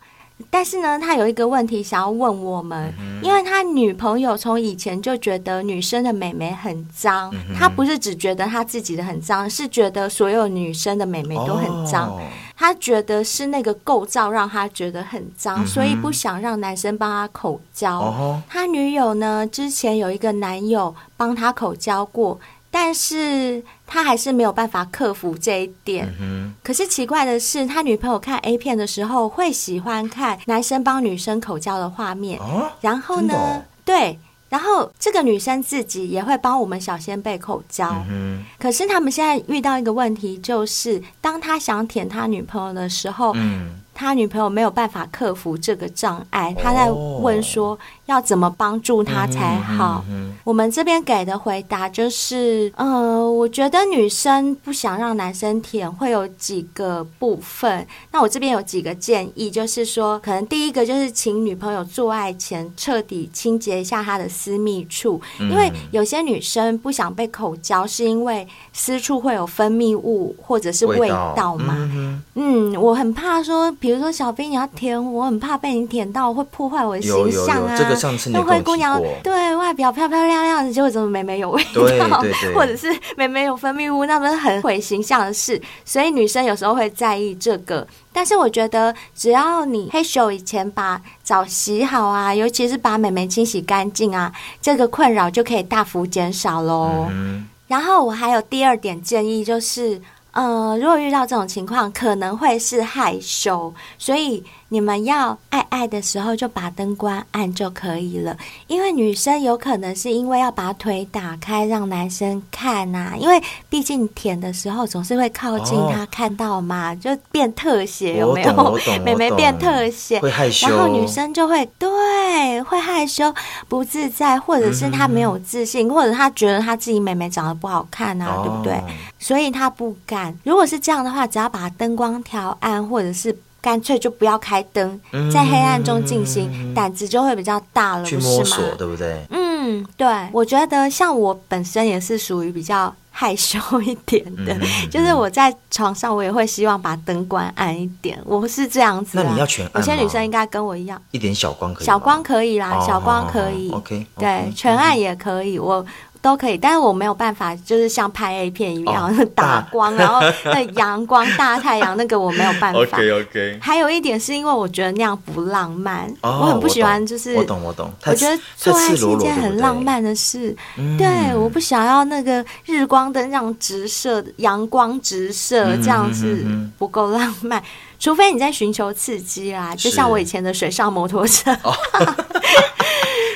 但是呢，他有一个问题想要问我们，嗯、因为他女朋友从以前就觉得女生的美眉很脏，嗯、他不是只觉得他自己的很脏，是觉得所有女生的美眉都很脏。哦、他觉得是那个构造让他觉得很脏，嗯、所以不想让男生帮他口交。哦、他女友呢，之前有一个男友帮他口交过。但是他还是没有办法克服这一点。嗯、可是奇怪的是，他女朋友看 A 片的时候会喜欢看男生帮女生口交的画面。啊、然后呢，哦、对，然后这个女生自己也会帮我们小仙贝口交。嗯、可是他们现在遇到一个问题，就是当他想舔他女朋友的时候，嗯、他女朋友没有办法克服这个障碍。他在问说。要怎么帮助他才好？嗯嗯嗯、我们这边给的回答就是，呃，我觉得女生不想让男生舔，会有几个部分。那我这边有几个建议，就是说，可能第一个就是请女朋友做爱前彻底清洁一下她的私密处，嗯、因为有些女生不想被口交，是因为私处会有分泌物或者是味道嘛。嗯，嗯，我很怕说，比如说小兵你要舔我，很怕被你舔到会破坏我的形象啊。那灰姑娘对外表漂漂亮亮的，结果怎么美眉有味道，对对对，*laughs* 或者是美眉有分泌物，那不是很毁形象的事。所以女生有时候会在意这个。但是我觉得，只要你嘿咻以前把澡洗好啊，尤其是把美眉清洗干净啊，这个困扰就可以大幅减少喽。嗯、然后我还有第二点建议，就是呃，如果遇到这种情况，可能会是害羞，所以。你们要爱爱的时候就把灯关暗就可以了，因为女生有可能是因为要把腿打开让男生看呐、啊，因为毕竟舔的时候总是会靠近他看到嘛，哦、就变特写有没有？美眉 *laughs* 变特写，会害羞，然后女生就会对会害羞不自在，或者是她没有自信，嗯、或者她觉得她自己美眉长得不好看啊，哦、对不对？所以她不敢。如果是这样的话，只要把灯光调暗，或者是。干脆就不要开灯，在黑暗中进行，胆子就会比较大了，去摸索，不是吗？对不对？嗯。嗯，对，我觉得像我本身也是属于比较害羞一点的，嗯、就是我在床上我也会希望把灯关暗一点，我是这样子。那你要全暗？有些女生应该跟我一样，一点小光可以，小光可以啦，哦、小光可以。哦、OK，对，全暗也可以。我。都可以，但是我没有办法，就是像拍 A 片一样、哦、*laughs* 打光，然后那阳光 *laughs* 大太阳那个我没有办法。OK OK。还有一点是因为我觉得那样不浪漫，哦、我很不喜欢，就是我懂我懂。我，觉得做爱是一件很浪漫的事，对，对，我不想要那个日光灯这样直射，阳光直射这样子不够浪漫，嗯、*laughs* 除非你在寻求刺激啦，就像我以前的水上摩托车。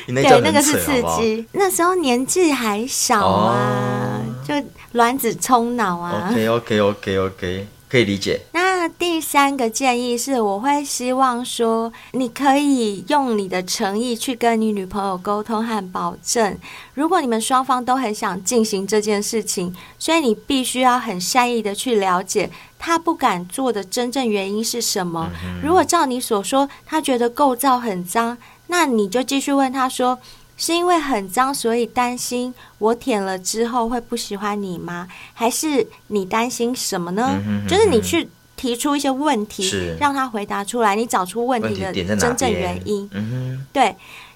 那对，那个是刺激。那时候年纪还小啊，哦、就卵子冲脑啊。OK，OK，OK，OK，可以理解。那第三个建议是，我会希望说，你可以用你的诚意去跟你女朋友沟通和保证。如果你们双方都很想进行这件事情，所以你必须要很善意的去了解他不敢做的真正原因是什么。如果照你所说，他觉得构造很脏。那你就继续问他说，是因为很脏，所以担心我舔了之后会不喜欢你吗？还是你担心什么呢？嗯、哼哼就是你去提出一些问题，让他回答出来，你找出问题的真正原因。嗯，对，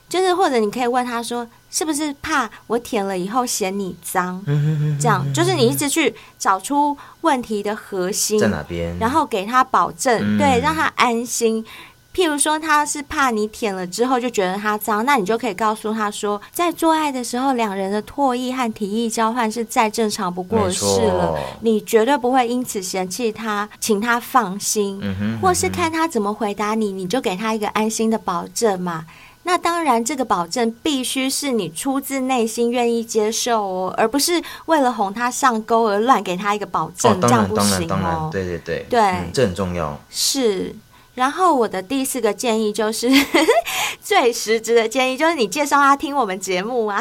就是或者你可以问他说，是不是怕我舔了以后嫌你脏？嗯哼哼哼这样就是你一直去找出问题的核心在哪边，然后给他保证，嗯、对，让他安心。譬如说，他是怕你舔了之后就觉得他脏，那你就可以告诉他说，在做爱的时候，两人的唾液和体液交换是再正常不过的事了。你绝对不会因此嫌弃他，请他放心，嗯哼嗯哼或是看他怎么回答你，你就给他一个安心的保证嘛。那当然，这个保证必须是你出自内心愿意接受哦，而不是为了哄他上钩而乱给他一个保证，哦、这样不行哦。对对对，对、嗯，这很重要。是。然后我的第四个建议就是 *laughs* 最实质的建议，就是你介绍他听我们节目啊，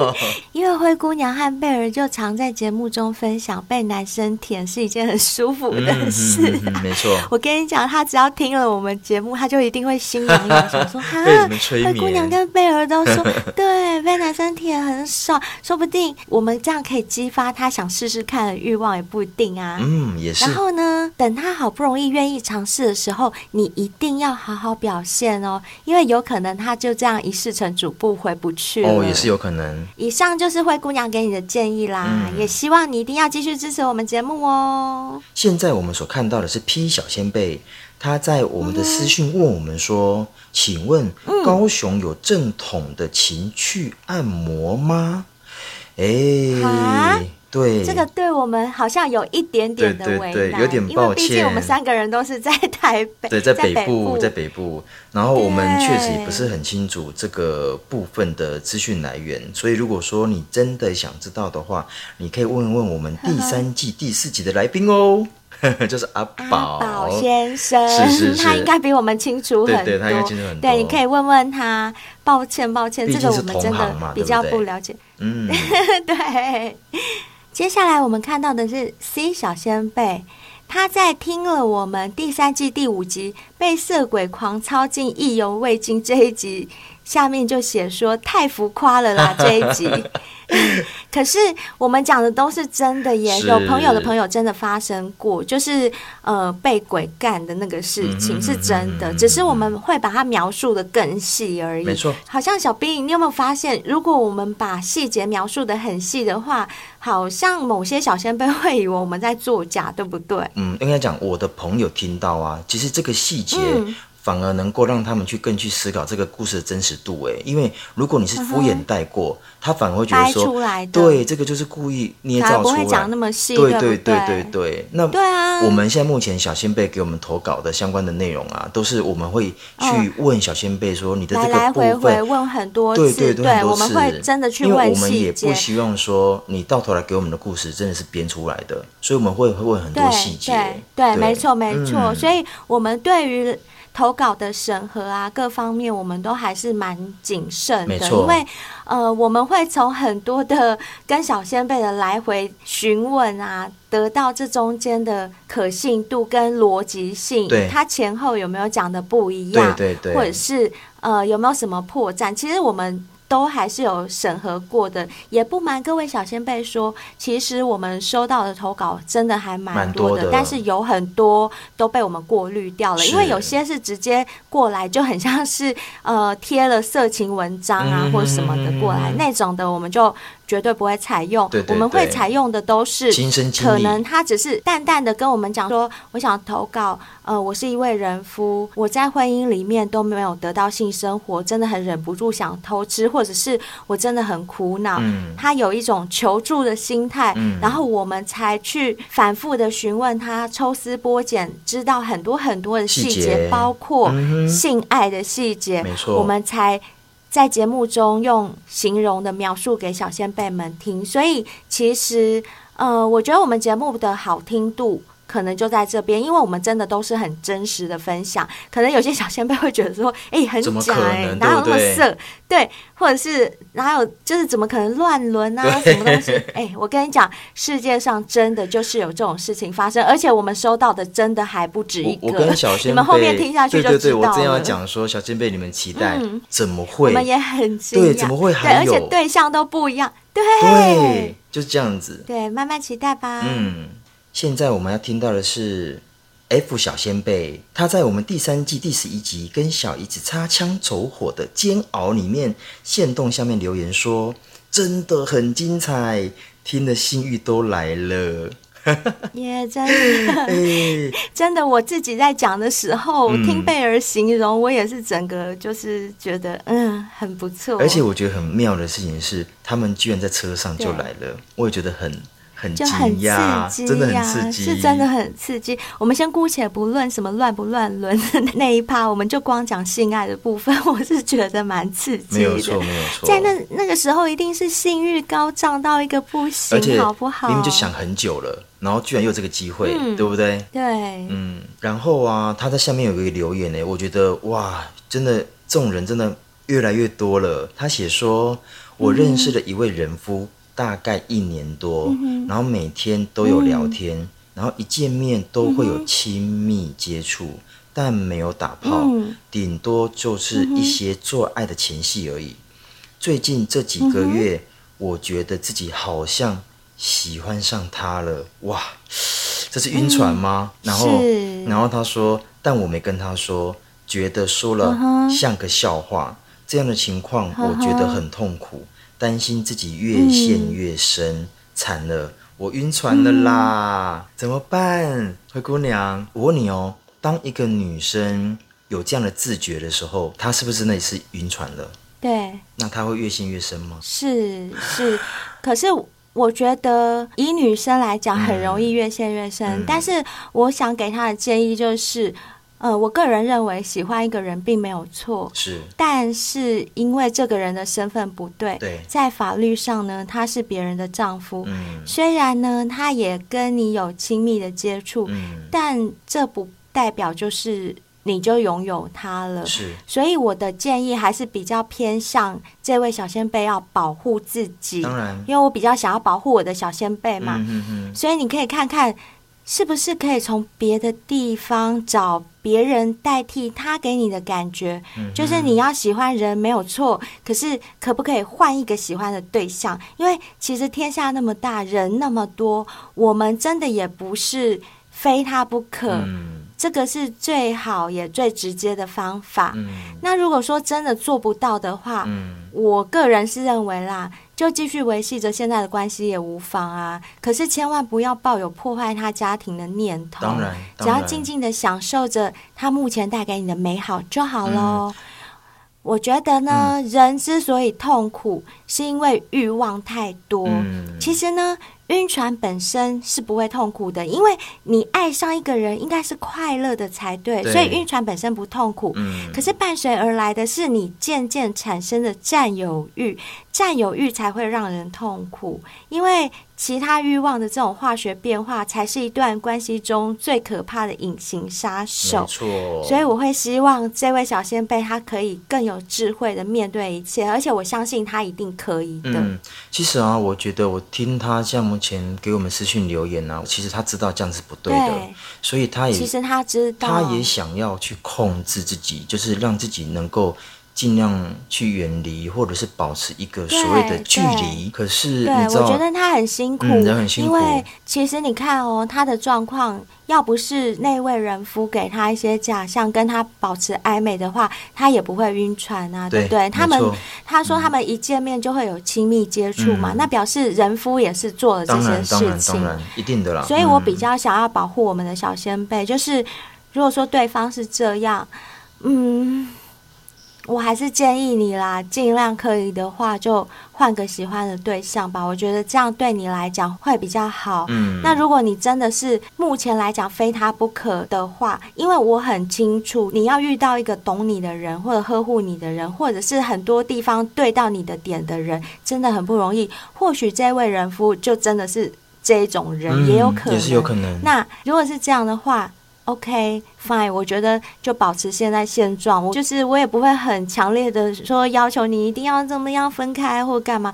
*laughs* 因为灰姑娘和贝儿就常在节目中分享被男生舔是一件很舒服的事，啊嗯嗯嗯。没错，我跟你讲，他只要听了我们节目，他就一定会心痒痒，*laughs* 想说哈，灰姑娘跟贝儿都说对，被男生舔很爽，说不定我们这样可以激发他想试试看的欲望，也不一定啊。嗯，也是。然后呢，等他好不容易愿意尝试的时候。你一定要好好表现哦，因为有可能他就这样一事成主顾回不去哦，也是有可能。以上就是灰姑娘给你的建议啦，嗯、也希望你一定要继续支持我们节目哦。现在我们所看到的是 P 小仙贝，他在我们的私讯问我们说：“嗯、请问高雄有正统的情趣按摩吗？”哎。对，这个对我们好像有一点点的为难，对对对，有点抱歉，因为毕竟我们三个人都是在台北，对，在北部，在北部，然后我们确实也不是很清楚这个部分的资讯来源，所以如果说你真的想知道的话，你可以问问我们第三季第四集的来宾哦，*laughs* 就是阿宝，先生，是是。是，他应该比我们清楚很多，对，对，他应该清楚很多，对，你可以问问他。抱歉，抱歉，这个我们真的比较不了解，对对嗯，*laughs* 对。接下来我们看到的是 C 小仙贝，他在听了我们第三季第五集被色鬼狂操进意犹未尽这一集，下面就写说太浮夸了啦这一集。*laughs* 可是我们讲的都是真的耶，有朋友的朋友真的发生过，就是呃被鬼干的那个事情是真的，只是我们会把它描述的更细而已。没错，好像小兵，你有没有发现，如果我们把细节描述的很细的话，好像某些小仙辈会以为我们在作假，对不对？嗯，应该讲我的朋友听到啊，其实这个细节、嗯。反而能够让他们去更去思考这个故事的真实度，哎，因为如果你是敷衍带过，嗯、他反而会觉得说，对，这个就是故意捏造出来，不会讲那么细，对对对对？对对。那对啊，我们现在目前小仙贝给我们投稿的相关的内容啊，都是我们会去问小仙贝说，你的这个部分，来来回回问很多次，对对对，对我们会真的去问我们也不希望说你到头来给我们的故事真的是编出来的，所以我们会会问很多细节，对，对，对，没错没错，嗯、所以我们对于。投稿的审核啊，各方面我们都还是蛮谨慎的，因为呃，我们会从很多的跟小先辈的来回询问啊，得到这中间的可信度跟逻辑性，对，它前后有没有讲的不一样，对对对，或者是呃有没有什么破绽？其实我们都还是有审核过的。也不瞒各位小先辈说，其实我们收到的投稿真的还蛮多的，多的，但是有很多都被我们过滤掉了，因为有些是直接过来就很像是呃贴了色情文章啊、嗯、或什么的过来那种的，我们就。绝对不会采用，对对对，我们会采用的都是可能他只是淡淡的跟我们讲说，我想投稿，呃，我是一位人夫，我在婚姻里面都没有得到性生活，真的很忍不住想偷吃，或者是我真的很苦恼，嗯、他有一种求助的心态，嗯、然后我们才去反复的询问他，抽丝剥茧，知道很多很多的细节，细节。包括性爱的细节，没错，我们才。在节目中用形容的描述给小仙贝们听，所以其实，呃，我觉得我们节目的好听度。可能就在这边，因为我们真的都是很真实的分享。可能有些小仙贝会觉得说：“哎、欸，很假哎、欸，哪有那么色？”对，或者是哪有就是怎么可能乱伦啊？什么东西？*laughs* 哎、欸，我跟你讲，世界上真的就是有这种事情发生，而且我们收到的真的还不止一个。我，我跟小仙贝，你们后面听下去就知道了。对对对，我正要讲说，小仙贝你们期待、嗯，怎么会？我们也很惊讶，对，怎么会还有？对，而且对象都不一样，对，对，就是这样子。对，慢慢期待吧。嗯。现在我们要听到的是 F 小仙贝，他在我们第三季第十一集跟小姨子擦枪走火的煎熬里面，线动下面留言说：“真的很精彩，听的性欲都来了。*laughs* ”耶，真的，欸、*laughs* 真的，我自己在讲的时候，嗯、听贝儿形容，我也是整个就是觉得嗯很不错。而且我觉得很妙的事情是，他们居然在车上就来了，我也觉得很。很就很刺激呀，真的很刺激，是真的很刺激。我们先姑且不论什么乱不乱伦那一趴，我们就光讲性爱的部分，*laughs* 我是觉得蛮刺激的。没有错，没有错。在那那个时候，一定是性欲高涨到一个不行，好不好？明明就想很久了，然后居然有这个机会，嗯，对不对？对，嗯。然后啊，他在下面有一个留言呢，我觉得哇，真的这种人真的越来越多了。他写说，我认识了一位人夫。嗯大概一年多，嗯，然后每天都有聊天，嗯，然后一见面都会有亲密接触，嗯，但没有打炮，嗯，顶多就是一些做爱的前戏而已，嗯。最近这几个月，嗯，我觉得自己好像喜欢上他了，哇，这是晕船吗？嗯，然后，然后他说，但我没跟他说，觉得说了像个笑话，嗯，这样的情况我觉得很痛苦。嗯担心自己越陷越深，惨、嗯、了，我晕船了啦、嗯！怎么办？灰姑娘，我问你哦，当一个女生有这样的自觉的时候，她是不是那也是晕船了？对，那她会越陷越深吗？是是，可是我觉得以女生来讲，很容易越陷越深、嗯。但是我想给她的建议就是。呃，我个人认为喜欢一个人并没有错，是，但是因为这个人的身份不对，对，在法律上呢，他是别人的丈夫，嗯，虽然呢，他也跟你有亲密的接触，嗯，但这不代表就是你就拥有他了，是，所以我的建议还是比较偏向这位小仙贝要保护自己，当然，因为我比较想要保护我的小仙贝嘛，嗯哼哼，所以你可以看看。是不是可以从别的地方找别人代替他给你的感觉？嗯，就是你要喜欢人没有错，可是可不可以换一个喜欢的对象？因为其实天下那么大，人那么多，我们真的也不是非他不可。嗯，这个是最好也最直接的方法。嗯，那如果说真的做不到的话，嗯，我个人是认为啦。就继续维系着现在的关系也无妨啊，可是千万不要抱有破坏他家庭的念头。当然，只要静静的享受着他目前带给你的美好就好喽。嗯。我觉得呢，嗯，人之所以痛苦，是因为欲望太多。嗯。其实呢。晕船本身是不会痛苦的，因为你爱上一个人应该是快乐的才对，对，所以晕船本身不痛苦。嗯，可是伴随而来的是你渐渐产生的占有欲，占有欲才会让人痛苦，因为。其他欲望的这种化学变化，才是一段关系中最可怕的隐形杀手。没错，所以我会希望这位小仙贝他可以更有智慧的面对一切，而且我相信他一定可以的。嗯，其实啊，我觉得我听他像目前给我们私讯留言啊，其实他知道这样是不对的，对，所以他也其实他知道，他也想要去控制自己，就是让自己能够。尽量去远离，或者是保持一个所谓的距离。可是，对，我觉得他很辛苦，嗯、人很辛苦。因为其实你看哦，他的状况，要不是那位人夫给他一些假象，跟他保持暧昧的话，他也不会晕船啊，对，对不对？他们他说他们一见面就会有亲密接触嘛，嗯、那表示人夫也是做了这些事情，当然，当然，一定的啦。所以我比较想要保护我们的小先辈，嗯、就是如果说对方是这样，嗯。我还是建议你啦，尽量可以的话就换个喜欢的对象吧。我觉得这样对你来讲会比较好。嗯，那如果你真的是目前来讲非他不可的话，因为我很清楚，你要遇到一个懂你的人，或者呵护你的人，或者是很多地方对到你的点的人，真的很不容易。或许这位人夫就真的是这种人，嗯，也有可能，也是有可能。那如果是这样的话，OK，fine，我觉得就保持现在现状。我就是我也不会很强烈的说要求你一定要怎么样分开或干嘛。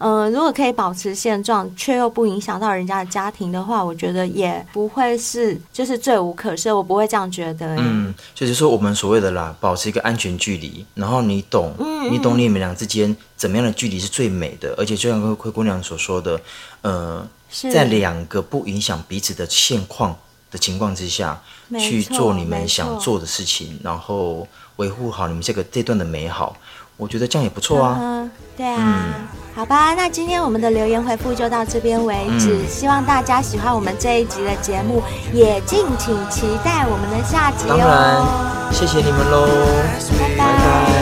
嗯、呃，如果可以保持现状，却又不影响到人家的家庭的话，我觉得也不会是就是罪无可赦。我不会这样觉得。嗯，就是说我们所谓的啦，保持一个安全距离，然后你懂，嗯、你懂你们俩之间怎么样的距离是最美的，而且就像灰姑娘所说的，呃，在两个不影响彼此的现况的情况之下，去做你们想做的事情，然后维护好你们这个这段的美好，我觉得这样也不错啊。嗯、对啊，嗯、好吧，那今天我们的留言回复就到这边为止。嗯、希望大家喜欢我们这一集的节目，也敬请期待我们的下集哦。当然，谢谢你们喽，拜拜。拜拜。